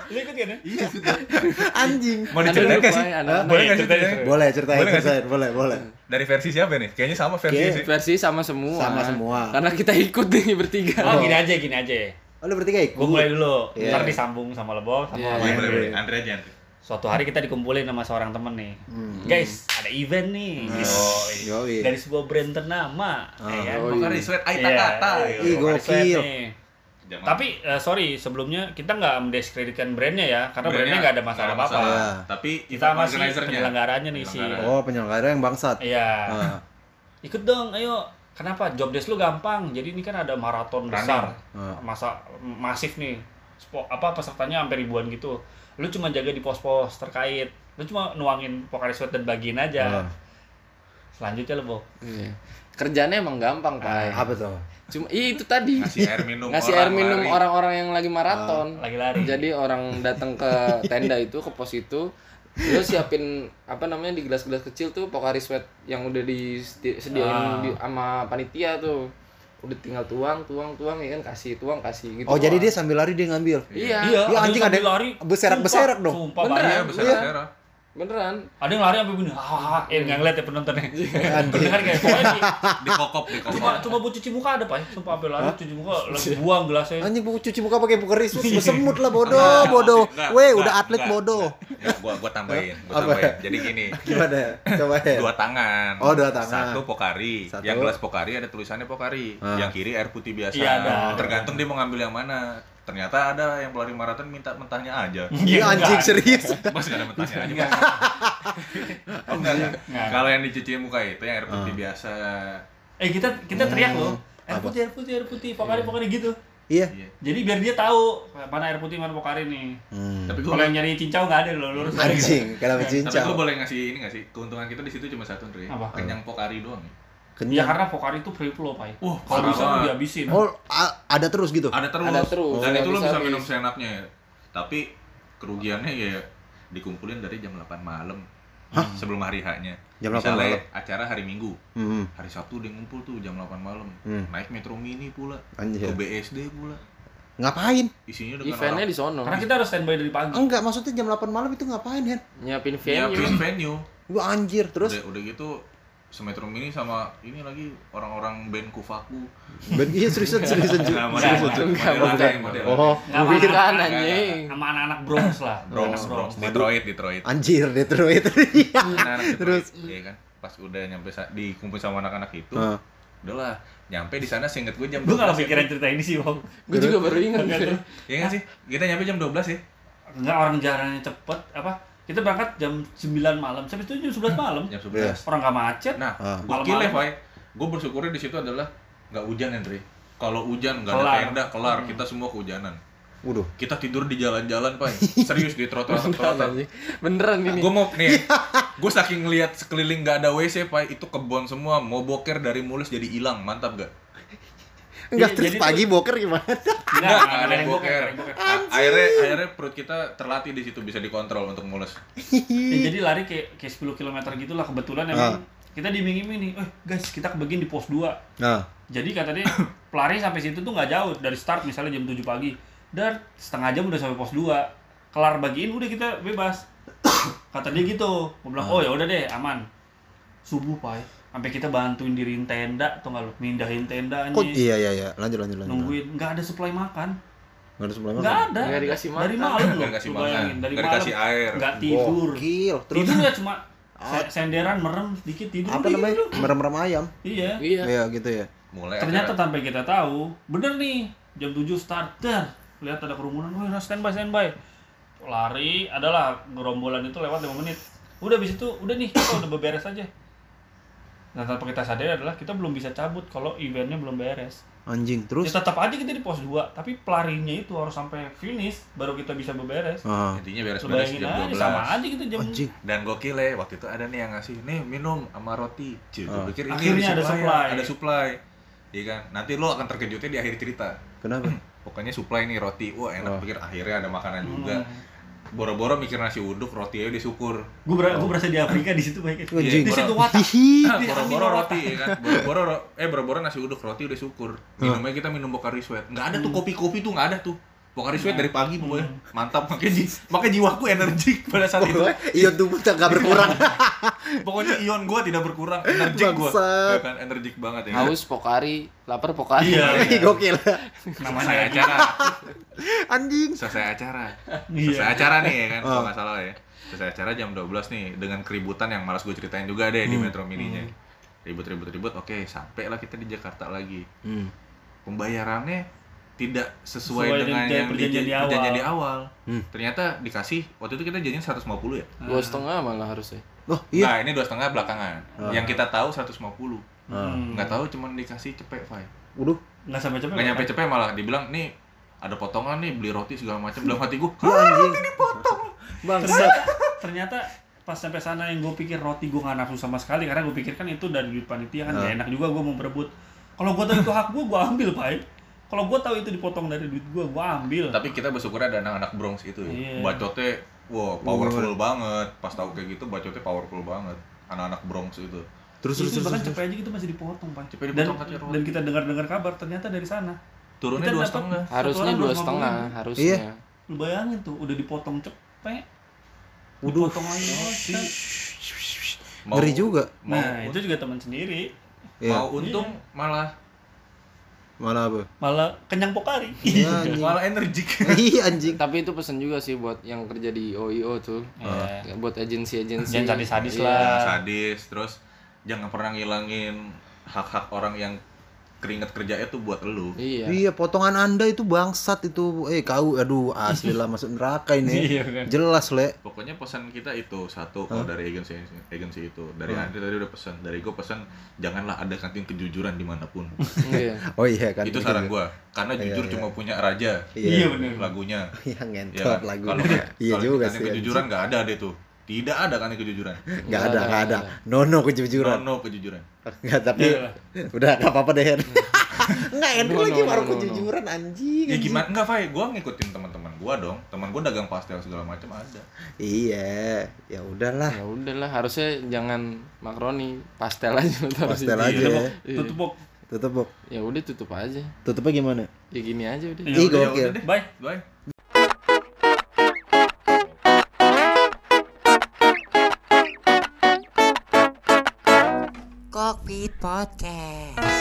Speaker 3: Lu ikut kan ya?
Speaker 5: Iya, [LAUGHS]
Speaker 4: Anjing.
Speaker 5: Mau diceritain nggak sih?
Speaker 2: ya.
Speaker 5: Boleh sih
Speaker 3: Ceritain?
Speaker 4: Boleh ceritain,
Speaker 5: Boleh
Speaker 4: ceritain, boleh, boleh.
Speaker 5: Dari versi siapa nih? Kayaknya sama versi sih.
Speaker 2: versi sama semua
Speaker 4: Sama semua.
Speaker 2: karena kita ikut nih bertiga
Speaker 3: Oh, gini aja, gini aja.
Speaker 4: Oh, lo bertiga ikut?
Speaker 3: Gue mulai dulu,
Speaker 4: Iya.
Speaker 3: ntar disambung sama Lebok sama
Speaker 2: Iya,
Speaker 5: Boleh,
Speaker 3: Andre.
Speaker 5: boleh, boleh. Andre aja, Andre.
Speaker 3: Suatu hari kita dikumpulin sama seorang temen nih. Guys, ada event nih.
Speaker 4: Hmm.
Speaker 3: Yoi.
Speaker 4: Yoi.
Speaker 3: Dari sebuah brand ternama. Ya kan?
Speaker 2: Yoi.
Speaker 5: Pokari Sweat Aita
Speaker 3: Iya,
Speaker 5: Kata.
Speaker 3: iya,
Speaker 4: gokil.
Speaker 3: nih.
Speaker 5: Jangan-
Speaker 3: Tapi eh, sorry sebelumnya kita nggak mendiskreditkan brandnya ya karena brandnya nggak ada masalah
Speaker 5: nggak
Speaker 3: apa-apa.
Speaker 4: Iya.
Speaker 5: Tapi
Speaker 3: Kita masih
Speaker 5: organizer-nya.
Speaker 3: penyelenggaranya nih si.
Speaker 5: Penyelenggara.
Speaker 4: Oh, penyelenggara yang bangsat.
Speaker 3: Iya.
Speaker 4: Ah.
Speaker 3: Ikut dong, ayo. Kenapa? Job desk lu gampang. Jadi ini kan ada maraton
Speaker 5: Running.
Speaker 3: besar.
Speaker 4: Ah.
Speaker 3: Masa masif nih. Spo- apa pesertanya sampai ribuan gitu. Lu cuma jaga di pos-pos terkait. Lu cuma nuangin Pokari Sweat dan bagiin aja.
Speaker 4: Ah.
Speaker 3: Selanjutnya lu.
Speaker 2: Iya. kerjanya emang gampang pak
Speaker 4: Apa tuh?
Speaker 2: cuma iya, itu tadi
Speaker 5: Ngasih air minum
Speaker 2: ngasih
Speaker 5: orang
Speaker 2: air minum
Speaker 5: lari.
Speaker 2: orang-orang yang lagi maraton
Speaker 3: Lagi lari.
Speaker 2: jadi orang datang ke tenda itu ke pos itu lu siapin apa namanya di gelas-gelas kecil tuh Pocari Sweat yang udah disediain
Speaker 3: Ah.
Speaker 2: di, sama panitia tuh udah tinggal tuang tuang tuang ya kan kasih tuang kasih gitu
Speaker 4: Oh, jadi
Speaker 2: doang.
Speaker 4: dia sambil lari dia ngambil.
Speaker 2: iya
Speaker 3: Iya,
Speaker 4: Iya, anjing ada
Speaker 3: lari.
Speaker 4: berserak-berserak
Speaker 3: Sumpah,
Speaker 4: dong.
Speaker 3: Sumpah
Speaker 2: Beneran.
Speaker 3: banyak.
Speaker 5: Iya,
Speaker 2: Iya.
Speaker 5: daerah.
Speaker 2: Beneran
Speaker 3: Ada yang lari sampai begini. Ah, eh enggak ngeliat ya penontonnya.
Speaker 4: Anjing.
Speaker 3: Bener kayak pokoknya di,
Speaker 5: Dikokop, dikokop.
Speaker 3: cuma cuma buat cuci muka ada, Pak. Sumpah sampai lari cuci muka, lagi buang gelasnya.
Speaker 4: Anjing buku cuci muka pakai Pocari Sweat bersemut lah bodoh, bodoh. Weh, udah atlet bodoh.
Speaker 5: Gua gua tambahin, gua tambahin. Jadi gini,
Speaker 4: Gimana? Coba ya.
Speaker 5: dua tangan.
Speaker 4: Oh, dua tangan.
Speaker 5: Satu Pokari.
Speaker 4: Satu.
Speaker 5: Yang gelas Pokari ada tulisannya Pokari.
Speaker 4: Ah.
Speaker 5: Yang kiri air putih biasa.
Speaker 3: Iya.
Speaker 5: Tergantung dia mau ngambil yang mana. Ternyata ada yang pelari maraton minta mentahnya aja. [LAUGHS]
Speaker 4: Iya anjing serius. [LAUGHS]
Speaker 5: Mas nggak ada mentahnya aja. [LAUGHS] Oh, enggak, enggak.
Speaker 3: Enggak.
Speaker 5: Kalau yang dicuci muka itu yang air putih biasa.
Speaker 3: Eh kita kita teriak
Speaker 4: Hmm.
Speaker 3: loh. Air
Speaker 4: Apa?
Speaker 3: putih, air putih, air putih, Pokari, Pokari gitu.
Speaker 4: Iya.
Speaker 5: Iya.
Speaker 3: Jadi biar dia tahu mana air putih, mana Pokari nih.
Speaker 4: Hmm.
Speaker 5: Tapi
Speaker 3: Kalau yang nyari cincau nggak ada loh, lurus aja.
Speaker 4: Anjing,
Speaker 5: tapi
Speaker 4: cincau?
Speaker 5: gua boleh ngasih ini nggak sih? Keuntungan kita di situ cuma satu, Andre.
Speaker 3: Apa?
Speaker 5: Kenyang Pokari doang.
Speaker 3: Ya
Speaker 4: Kenyang.
Speaker 3: karena Pokari itu free flow, Pak.
Speaker 5: Wah,
Speaker 3: kalau bisa tuh dihabisin.
Speaker 4: Oh, ada terus gitu.
Speaker 5: Ada terus.
Speaker 2: Ada terus.
Speaker 5: Dan
Speaker 2: Oh,
Speaker 5: itu lo
Speaker 2: bisa
Speaker 5: minum seenaknya ya. Tapi kerugiannya ya dikumpulin dari jam 8 malam. Sebelum hari H-nya.
Speaker 4: Jam 8
Speaker 5: Misalnya
Speaker 4: malam.
Speaker 5: acara hari Minggu.
Speaker 4: Hmm.
Speaker 5: Hari Sabtu dia ngumpul tuh jam 8 malam.
Speaker 4: Hmm.
Speaker 5: Naik Metro Mini pula.
Speaker 4: Anjir.
Speaker 5: Ke BSD pula.
Speaker 4: Ngapain?
Speaker 5: Isinya dengan
Speaker 2: eventnya di sono
Speaker 3: Karena kita harus standby dari pagi.
Speaker 4: Enggak, maksudnya jam 8 malam itu ngapain, Hen?
Speaker 2: nyiapin
Speaker 5: nyiapin
Speaker 2: venue
Speaker 5: venue.
Speaker 4: Lu anjir, terus
Speaker 5: Udah, udah gitu Semetro Mini sama ini lagi orang-orang band Kufaku.
Speaker 4: Ben iya seriusan [LAUGHS] seriusan Ju.
Speaker 5: Nah,
Speaker 3: Enggak,
Speaker 5: model,
Speaker 2: enggak,
Speaker 5: model,
Speaker 2: bukan.
Speaker 5: model, model.
Speaker 4: Oh,
Speaker 3: Nggak
Speaker 2: bukan
Speaker 3: apa-apa.
Speaker 2: anjing
Speaker 3: Sama anak-anak Bronx lah.
Speaker 5: Bronx,
Speaker 3: Anak
Speaker 5: Bronx, Detroit, Detroit.
Speaker 4: anjir Detroit. [LAUGHS] Iya. Terus?
Speaker 5: Iya kan. Pas udah nyampe dikumpul sama anak-anak itu,
Speaker 4: Ah.
Speaker 5: udahlah nyampe di sana seinget gue jam
Speaker 3: Gue gak
Speaker 5: 12 ya.
Speaker 3: kepikiran cerita ini sih, Bang.
Speaker 2: gue juga baru ingat.
Speaker 5: Iya nggak sih? Kita nyampe jam 12 ya?
Speaker 3: Enggak orang jalannya cepet apa? Kita berangkat jam 9 malam, sampai itu jam 11 malam.
Speaker 5: Jam
Speaker 4: Iya.
Speaker 5: 11.
Speaker 3: Orang gak macet.
Speaker 5: Nah,
Speaker 4: Ah.
Speaker 5: gokil ya,
Speaker 3: Malam-malam.
Speaker 5: Fai. Gue bersyukurnya di situ adalah nggak hujan, Andre. Kalau hujan nggak ada tenda, kelar. Kita semua kehujanan.
Speaker 4: Waduh.
Speaker 5: Kita tidur di jalan-jalan, Pai. [LAUGHS] Serius di trotoar
Speaker 2: beneran
Speaker 5: trotoar.
Speaker 2: anjing. beneran ini
Speaker 5: Gue mau nih, [LAUGHS] gue saking ngeliat sekeliling nggak ada WC, Pai. Itu kebon semua. Mau boker dari mulus jadi hilang, mantap gak?
Speaker 4: Enggak
Speaker 3: Iya,
Speaker 4: terus
Speaker 3: jadi
Speaker 4: pagi boker gimana?
Speaker 3: Enggak,
Speaker 5: Nggak [LAUGHS]
Speaker 3: enggak ada yang boker.
Speaker 5: Akhirnya, akhirnya perut kita terlatih di situ bisa dikontrol untuk mulus.
Speaker 3: Ya, jadi lari kayak kayak 10 km gitu lah kebetulan emang. Kita diiming-iming nih, eh guys kita kebagian di pos 2
Speaker 4: Nah,
Speaker 3: Jadi kata dia [COUGHS] pelari sampai situ tuh nggak jauh dari start misalnya jam 7 pagi. Dan setengah jam udah sampai pos 2 kelar bagiin udah kita bebas. [COUGHS] Kata dia gitu. Gue bilang oh ya udah deh aman. Subuh pak sampai kita bantuin diriin tenda atau nggak lu mindahin tenda
Speaker 4: kok
Speaker 3: nih
Speaker 4: iya iya iya, lanjut lanjut lanjut.
Speaker 3: nungguin nggak ada supply makan
Speaker 4: Enggak ada sebelah
Speaker 3: nggak ada
Speaker 2: Nggak dikasih
Speaker 3: dari
Speaker 2: makan.
Speaker 3: malam loh
Speaker 5: Nggak dikasih makan,
Speaker 3: dari
Speaker 5: nggak
Speaker 3: malam
Speaker 5: dikasih air.
Speaker 3: nggak tidur
Speaker 4: Gokil. Terus
Speaker 3: tidur ya cuma se- senderan merem sedikit tidur
Speaker 4: apa namanya?
Speaker 3: gitu.
Speaker 4: Merem-merem ayam.
Speaker 3: iya
Speaker 2: iya
Speaker 4: Iya gitu ya.
Speaker 5: Mulai
Speaker 3: Ternyata
Speaker 5: acara-
Speaker 3: tanpa kita tahu, bener nih jam 7 start dar. Lihat ada kerumunan, wah standby standby. Lari adalah gerombolan itu lewat 5 menit. Udah habis itu, udah nih kita udah beberes aja. Nah, tanpa kita sadari adalah kita belum bisa cabut kalau eventnya belum beres.
Speaker 4: Anjing.
Speaker 3: Ya
Speaker 4: Terus
Speaker 3: tetap aja kita di pos 2, tapi pelarinya itu harus sampai finish baru kita bisa beberes.
Speaker 4: ah,
Speaker 5: Intinya beres-beres jam
Speaker 3: aja
Speaker 5: 12.
Speaker 3: sama aja gitu jam
Speaker 4: anjing.
Speaker 5: Dan gokil ya, waktu itu ada nih yang ngasih, nih minum sama roti. Cuy,
Speaker 4: Ah.
Speaker 5: pikir ini
Speaker 3: Akhirnya ada
Speaker 5: ya,
Speaker 3: supply.
Speaker 5: Ada supply. Iya kan? Nanti lo akan terkejutnya di akhir cerita.
Speaker 4: Kenapa? [CLEARS THROAT]
Speaker 5: Pokoknya supply nih roti. Wah, enak
Speaker 4: Oh.
Speaker 5: pikir akhirnya ada makanan juga.
Speaker 3: Hmm.
Speaker 5: Boro-boro mikir nasi uduk roti aja disyukur.
Speaker 3: Gue ber gue berasa di Afrika di situ baik.
Speaker 4: Anjing.
Speaker 3: Di situ watak.
Speaker 5: Boro-boro roti ya kan? Boro-boro ro- eh boro-boro nasi uduk roti udah syukur. Minumnya kita minum Pocari Sweat nggak ada tuh kopi-kopi tuh nggak ada tuh Pocari Sweat dari pagi pokoknya mantap makanya ji- makanya jiwaku energik pada saat itu
Speaker 4: Iya tubuh tak gak berkurang. [LAUGHS]
Speaker 5: pokoknya ion gua tidak berkurang energik gua
Speaker 4: Bangsat.
Speaker 5: ya kan energik banget ya
Speaker 2: haus pokari lapar pokari
Speaker 3: Iya.
Speaker 4: Ih, [LAUGHS] Gokil.
Speaker 3: Namanya
Speaker 5: acara [LAUGHS]
Speaker 4: Anjing.
Speaker 5: selesai acara
Speaker 3: Iya.
Speaker 5: selesai acara nih ya kan kalau
Speaker 4: Oh.
Speaker 5: nggak salah ya selesai acara jam 12 nih dengan keributan yang malas gue ceritain juga deh di Metro Mininya ribut-ribut-ribut oke sampai lah kita di Jakarta lagi
Speaker 4: Hmm.
Speaker 5: pembayarannya tidak sesuai,
Speaker 3: Sesuai
Speaker 5: dengan
Speaker 3: dengan
Speaker 5: yang
Speaker 3: perjanjian
Speaker 5: di,
Speaker 3: awal.
Speaker 5: perjanjian di awal.
Speaker 4: Hmm.
Speaker 5: Ternyata dikasih waktu itu kita janjian 150 ya.
Speaker 2: dua setengah malah harusnya
Speaker 4: Oh, iya.
Speaker 5: Nah, ini dua setengah belakangan.
Speaker 4: Ah.
Speaker 5: Yang kita tahu 150.
Speaker 3: Hmm.
Speaker 5: Nggak tahu cuman dikasih cepet, Fai.
Speaker 4: Waduh.
Speaker 3: Nggak sampai cepet.
Speaker 5: Nggak nyampe cepet malah dibilang nih ada potongan nih beli roti segala macam dalam hati gua
Speaker 4: Ya anjing. Bangsat.
Speaker 3: Ternyata, ternyata pas sampai sana yang gue pikir roti gue nggak nafsu sama sekali karena gue pikir kan itu dari duit panitia kan
Speaker 4: Ah.
Speaker 3: gak enak juga gue mau berebut. Kalau gue tahu itu hak gue, gue ambil pak. Kalau gue tahu itu dipotong dari duit gue, gue ambil.
Speaker 5: tapi kita bersyukur ada anak-anak Bronx itu ya.
Speaker 3: Iya.
Speaker 5: Bacotnya wow, powerful banget. Pas tahu kayak gitu bacotnya powerful banget. Anak-anak Bronx itu.
Speaker 4: Terus terus
Speaker 3: itu
Speaker 4: terus.
Speaker 3: bahkan
Speaker 4: terus.
Speaker 3: cepet aja gitu masih dipotong pak.
Speaker 5: Cepet
Speaker 3: Dan,
Speaker 5: dipotong katanya roti.
Speaker 3: dan kita dengar-dengar kabar ternyata dari sana.
Speaker 5: Turunnya dua setengah.
Speaker 2: Harusnya dua
Speaker 3: 250
Speaker 2: setengah harusnya
Speaker 4: Iya.
Speaker 3: Lu bayangin tuh, udah dipotong cepet.
Speaker 4: Waduh.
Speaker 3: Dipotong lagi
Speaker 4: Ngeri juga.
Speaker 5: Mau,
Speaker 3: Nah, itu juga teman sendiri.
Speaker 4: Iya.
Speaker 5: mau untung malah
Speaker 4: Mana apa?
Speaker 3: Malah kenyang pokari. [LAUGHS]
Speaker 4: Ya, anjing.
Speaker 5: malah energik. [LAUGHS]
Speaker 4: Iya anjing.
Speaker 2: tapi itu pesan juga sih buat yang kerja di OIO tuh
Speaker 3: Iya.
Speaker 2: Ya, buat agensi-agensi
Speaker 3: Jangan sadis-sadis
Speaker 2: Iya.
Speaker 3: lah.
Speaker 5: Jangan sadis terus jangan pernah ngilangin hak-hak orang yang keringet kerjanya tuh buat elu
Speaker 2: iya
Speaker 4: Iya, potongan Anda itu bangsat itu. Eh, kau aduh asli lah masuk neraka ini. [LAUGHS]
Speaker 3: Iya, kan.
Speaker 4: Jelas, Le.
Speaker 5: pokoknya pesan kita itu satu kalau dari agensi agensi itu dari
Speaker 4: Hah?
Speaker 5: Andri tadi udah pesan dari gue pesan janganlah ada kantin kejujuran di mana pun
Speaker 2: iya [LAUGHS]
Speaker 4: Oh iya kan.
Speaker 5: itu saran gue karena
Speaker 4: Iya,
Speaker 5: jujur
Speaker 4: iya.
Speaker 5: cuma punya raja
Speaker 3: Iya bener.
Speaker 5: lagunya [LAUGHS]
Speaker 4: Iya
Speaker 5: ya
Speaker 4: ngentot
Speaker 5: kan?
Speaker 4: lagu.
Speaker 5: kalau
Speaker 4: Iya
Speaker 5: kalau
Speaker 4: juga
Speaker 5: kantin
Speaker 4: sih.
Speaker 5: kejujuran nggak ada deh tuh tidak ada kantin kejujuran
Speaker 4: Enggak ada, enggak ada. Nono kejujuran.
Speaker 5: no no kejujuran
Speaker 4: Enggak, tapi
Speaker 3: Iya.
Speaker 4: udah enggak apa-apa deh. Hen. Enggak enak
Speaker 2: No,
Speaker 4: lagi
Speaker 2: no,
Speaker 4: baru
Speaker 2: no, no,
Speaker 4: kejujuran anjing.
Speaker 5: ya gimana enggak Fai gue ngikutin teman-teman gue dong teman gue dagang pastel segala macam ada
Speaker 4: Iya, ya udahlah.
Speaker 2: ya udahlah harusnya jangan makaroni pastel aja
Speaker 4: Pastel aja.
Speaker 3: Iya, Bok.
Speaker 2: Iya.
Speaker 3: Tutup, Bok.
Speaker 4: Tutup, Bok.
Speaker 2: ya udah tutup aja
Speaker 4: Tutupnya gimana?
Speaker 2: ya gini aja udah
Speaker 3: Ya udah, ya deh. Bye.
Speaker 5: bye
Speaker 1: Podcast.